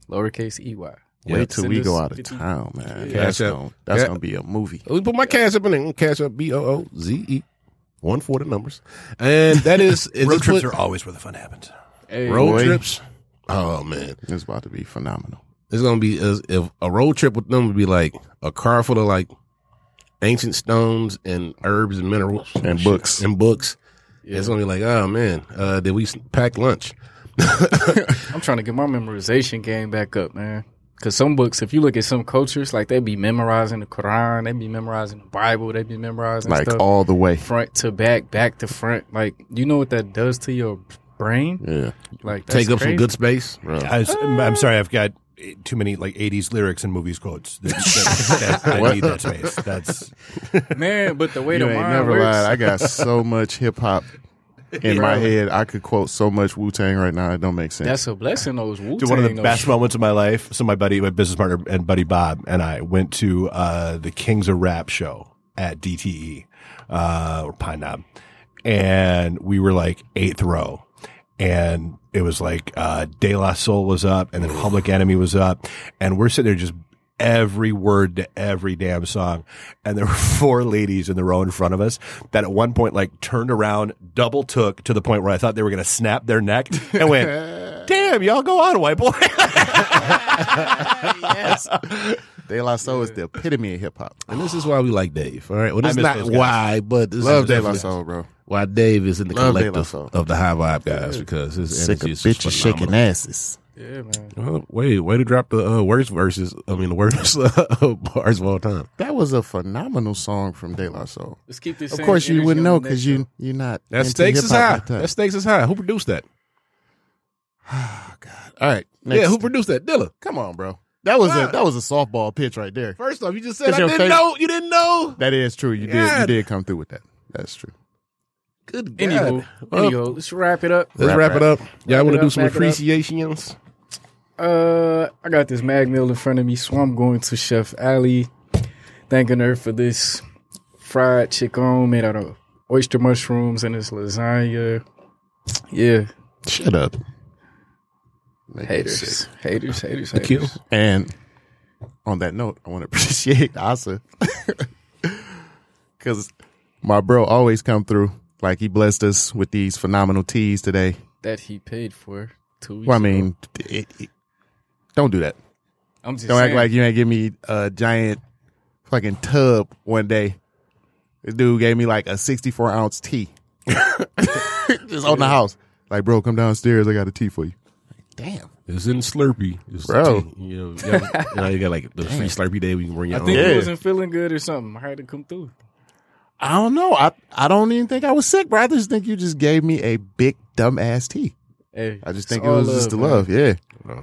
[SPEAKER 3] lowercase E Y.
[SPEAKER 4] Wait till we go out of
[SPEAKER 3] 50
[SPEAKER 4] town, man.
[SPEAKER 2] Yeah.
[SPEAKER 4] That's
[SPEAKER 2] Cash App.
[SPEAKER 4] gonna, that's
[SPEAKER 2] Yeah.
[SPEAKER 4] gonna be a movie.
[SPEAKER 2] We put my cash up in there. Cash up B O O Z E. One for the numbers, and that is, is
[SPEAKER 5] Road trips
[SPEAKER 2] what-
[SPEAKER 5] are always where the fun happens.
[SPEAKER 3] Hey,
[SPEAKER 2] road
[SPEAKER 4] Boy.
[SPEAKER 2] trips. Oh man,
[SPEAKER 4] It's about to be phenomenal.
[SPEAKER 2] it's gonna be as if a road trip with them would be like a car full of like ancient stones and herbs and minerals
[SPEAKER 4] And books.
[SPEAKER 2] and books. It's gonna be like, oh man, uh, did we pack lunch?
[SPEAKER 3] I'm trying to get my memorization game back up, man. Cause some books, if you look at some cultures, like they be memorizing the Quran, they be memorizing the Bible, they be memorizing
[SPEAKER 4] Like
[SPEAKER 3] stuff
[SPEAKER 4] all the way.
[SPEAKER 3] front to back, back to front. Like, you know what that does to your brain?
[SPEAKER 4] Yeah.
[SPEAKER 3] Like,
[SPEAKER 2] Take
[SPEAKER 3] that's
[SPEAKER 2] up some good space.
[SPEAKER 5] I was, I'm sorry, I've got too many like '80s lyrics and movies quotes. That, that, that, I need that space. That's
[SPEAKER 3] man. But the way
[SPEAKER 4] You
[SPEAKER 3] the
[SPEAKER 4] ain't never
[SPEAKER 3] works,
[SPEAKER 4] lied. I got so much hip hop in my head. I could quote so much Wu Tang right now. It don't make sense.
[SPEAKER 3] that's a blessing. Those Wu
[SPEAKER 5] Dude, one of the best moments of my life. So my buddy, my business partner, and buddy Bob and I went to uh, the Kings of Rap show at DTE uh, or Pine Knob, and we were like eighth row, and it was like uh, De La Soul was up, and then Public Enemy was up, and we're sitting there just every word to every damn song. And there were four ladies in the row in front of us that at one point like turned around, double took to the point where I thought they were going to snap their neck and went, damn, y'all go on, white boy.
[SPEAKER 4] yes. De La Soul is the epitome of hip hop.
[SPEAKER 2] And this is why we like Dave. All right. Well, this is not why, but this
[SPEAKER 4] Love
[SPEAKER 2] is
[SPEAKER 4] De La Soul, bro.
[SPEAKER 2] Why Dave is in the
[SPEAKER 4] Love
[SPEAKER 2] collective of the high vibe guys because his
[SPEAKER 4] Sick of
[SPEAKER 2] energy is just
[SPEAKER 4] bitches shaking asses.
[SPEAKER 3] Yeah, man.
[SPEAKER 2] Well, wait, way to drop the uh, worst verses. I mean, the worst uh, bars of all time.
[SPEAKER 4] That was a phenomenal song from De La Soul.
[SPEAKER 3] Let's keep this.
[SPEAKER 4] Of course, you wouldn't know because you you're not.
[SPEAKER 2] That
[SPEAKER 4] into
[SPEAKER 2] stakes is high.
[SPEAKER 4] like that.
[SPEAKER 2] That stakes is high. Who produced that? Oh God.
[SPEAKER 4] All right, next.
[SPEAKER 2] Yeah, who produced that? Dilla.
[SPEAKER 4] Come on, bro. That was
[SPEAKER 2] Wow.
[SPEAKER 4] a that was a softball pitch right there.
[SPEAKER 2] First off, you just said I didn't
[SPEAKER 4] favorite-
[SPEAKER 2] know. You didn't know.
[SPEAKER 4] That is true. You did you did come through with that. That's true.
[SPEAKER 2] Good. God.
[SPEAKER 3] Anywho,
[SPEAKER 2] Well,
[SPEAKER 3] anywho, let's wrap it up.
[SPEAKER 2] let's
[SPEAKER 4] Wrap,
[SPEAKER 2] wrap, it up. Y'all want to do some
[SPEAKER 3] back it up.
[SPEAKER 2] appreciations?
[SPEAKER 3] Uh, I got this mag meal in front of me, so I'm going to Chef Ali, thanking her for this fried chicken made out of oyster mushrooms and this lasagna. Yeah,
[SPEAKER 4] Shut up.
[SPEAKER 3] Haters, haters, haters, haters.
[SPEAKER 4] And on that note, I want to appreciate Asa because my bro always come through. Like he blessed us with these phenomenal teas today.
[SPEAKER 3] That he paid for two weeks.
[SPEAKER 4] Well, I
[SPEAKER 3] ago.
[SPEAKER 4] mean, it, it- don't do that.
[SPEAKER 3] I'm just
[SPEAKER 4] Don't
[SPEAKER 3] saying,
[SPEAKER 4] act like you ain't give me a giant fucking tub one day. This dude gave me like a 64 ounce tea. Just on the house. Like, bro, come downstairs. I got a tea for you. Damn.
[SPEAKER 2] It's in Slurpee. It's
[SPEAKER 4] Bro.
[SPEAKER 2] tea. You know, you, have- you know, you got like the free Slurpee day We can bring your
[SPEAKER 3] I
[SPEAKER 2] own.
[SPEAKER 3] think
[SPEAKER 4] Yeah.
[SPEAKER 3] he wasn't feeling good or something. I had to come through.
[SPEAKER 4] I don't know. I, I don't even think I was sick, bro. I just think you just gave me a big dumb ass tea.
[SPEAKER 3] Hey,
[SPEAKER 4] I just think it
[SPEAKER 3] all
[SPEAKER 4] was just the
[SPEAKER 3] man.
[SPEAKER 4] love. Yeah.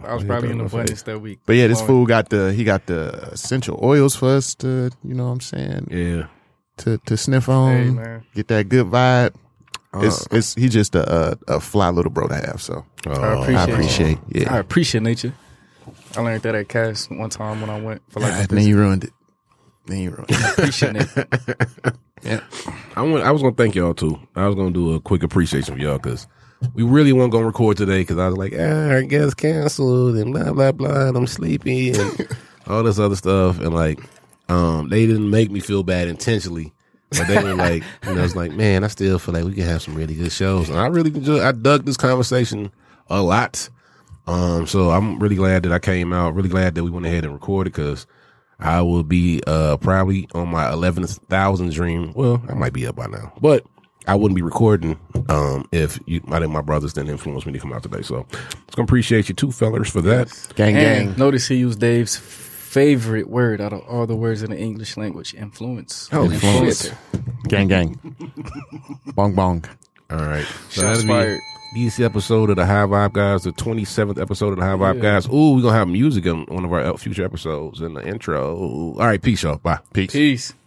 [SPEAKER 3] I was probably in the abundance that week.
[SPEAKER 4] But yeah, this fool got the he got the essential oils for us to you know what I'm saying
[SPEAKER 2] Yeah.
[SPEAKER 4] to to sniff on,
[SPEAKER 3] Hey, man.
[SPEAKER 4] get that good vibe.
[SPEAKER 2] Uh,
[SPEAKER 4] It's it's he just a, a a fly little bro to have. So
[SPEAKER 3] I
[SPEAKER 2] Oh,
[SPEAKER 3] appreciate,
[SPEAKER 4] I appreciate
[SPEAKER 3] I appreciate nature. I learned that at Cass one time when I went for like a
[SPEAKER 4] then
[SPEAKER 3] visit.
[SPEAKER 4] you ruined it. Then you ruined it.
[SPEAKER 3] appreciate it.
[SPEAKER 4] yeah.
[SPEAKER 2] I want, I was gonna thank y'all too. I was gonna do a quick appreciation for y'all because we really weren't gonna record today because I was like, ah, I guess canceled and blah blah blah, and I'm sleepy and all this other stuff, and like, um, they didn't make me feel bad intentionally, but they were like, you know, it's like, man, I still feel like we can have some really good shows, and I really enjoy. I dug this conversation a lot. Um, so I'm really glad that I came out. Really glad that we went ahead and recorded because I will be uh probably on my eleventh thousand dream. Well, I might be up by now, but I wouldn't be recording um if you, I think my brothers didn't influence me to come out today. So it's gonna appreciate you two fellers for that.
[SPEAKER 4] Gang
[SPEAKER 3] And
[SPEAKER 4] gang.
[SPEAKER 3] notice he used Dave's favorite word out of all the words in the English language: influence.
[SPEAKER 2] Oh,
[SPEAKER 4] Influence.
[SPEAKER 3] Influencer.
[SPEAKER 4] Gang gang. bong bong.
[SPEAKER 2] All right, so
[SPEAKER 3] Shots
[SPEAKER 2] that'll
[SPEAKER 3] fired.
[SPEAKER 2] This episode of the High Vibe Guys, the twenty seventh episode of the High Vibe Guys. Ooh, we're gonna have music on one of our uh, future episodes in the intro. All right, peace, y'all. Bye.
[SPEAKER 4] Peace.
[SPEAKER 3] Peace.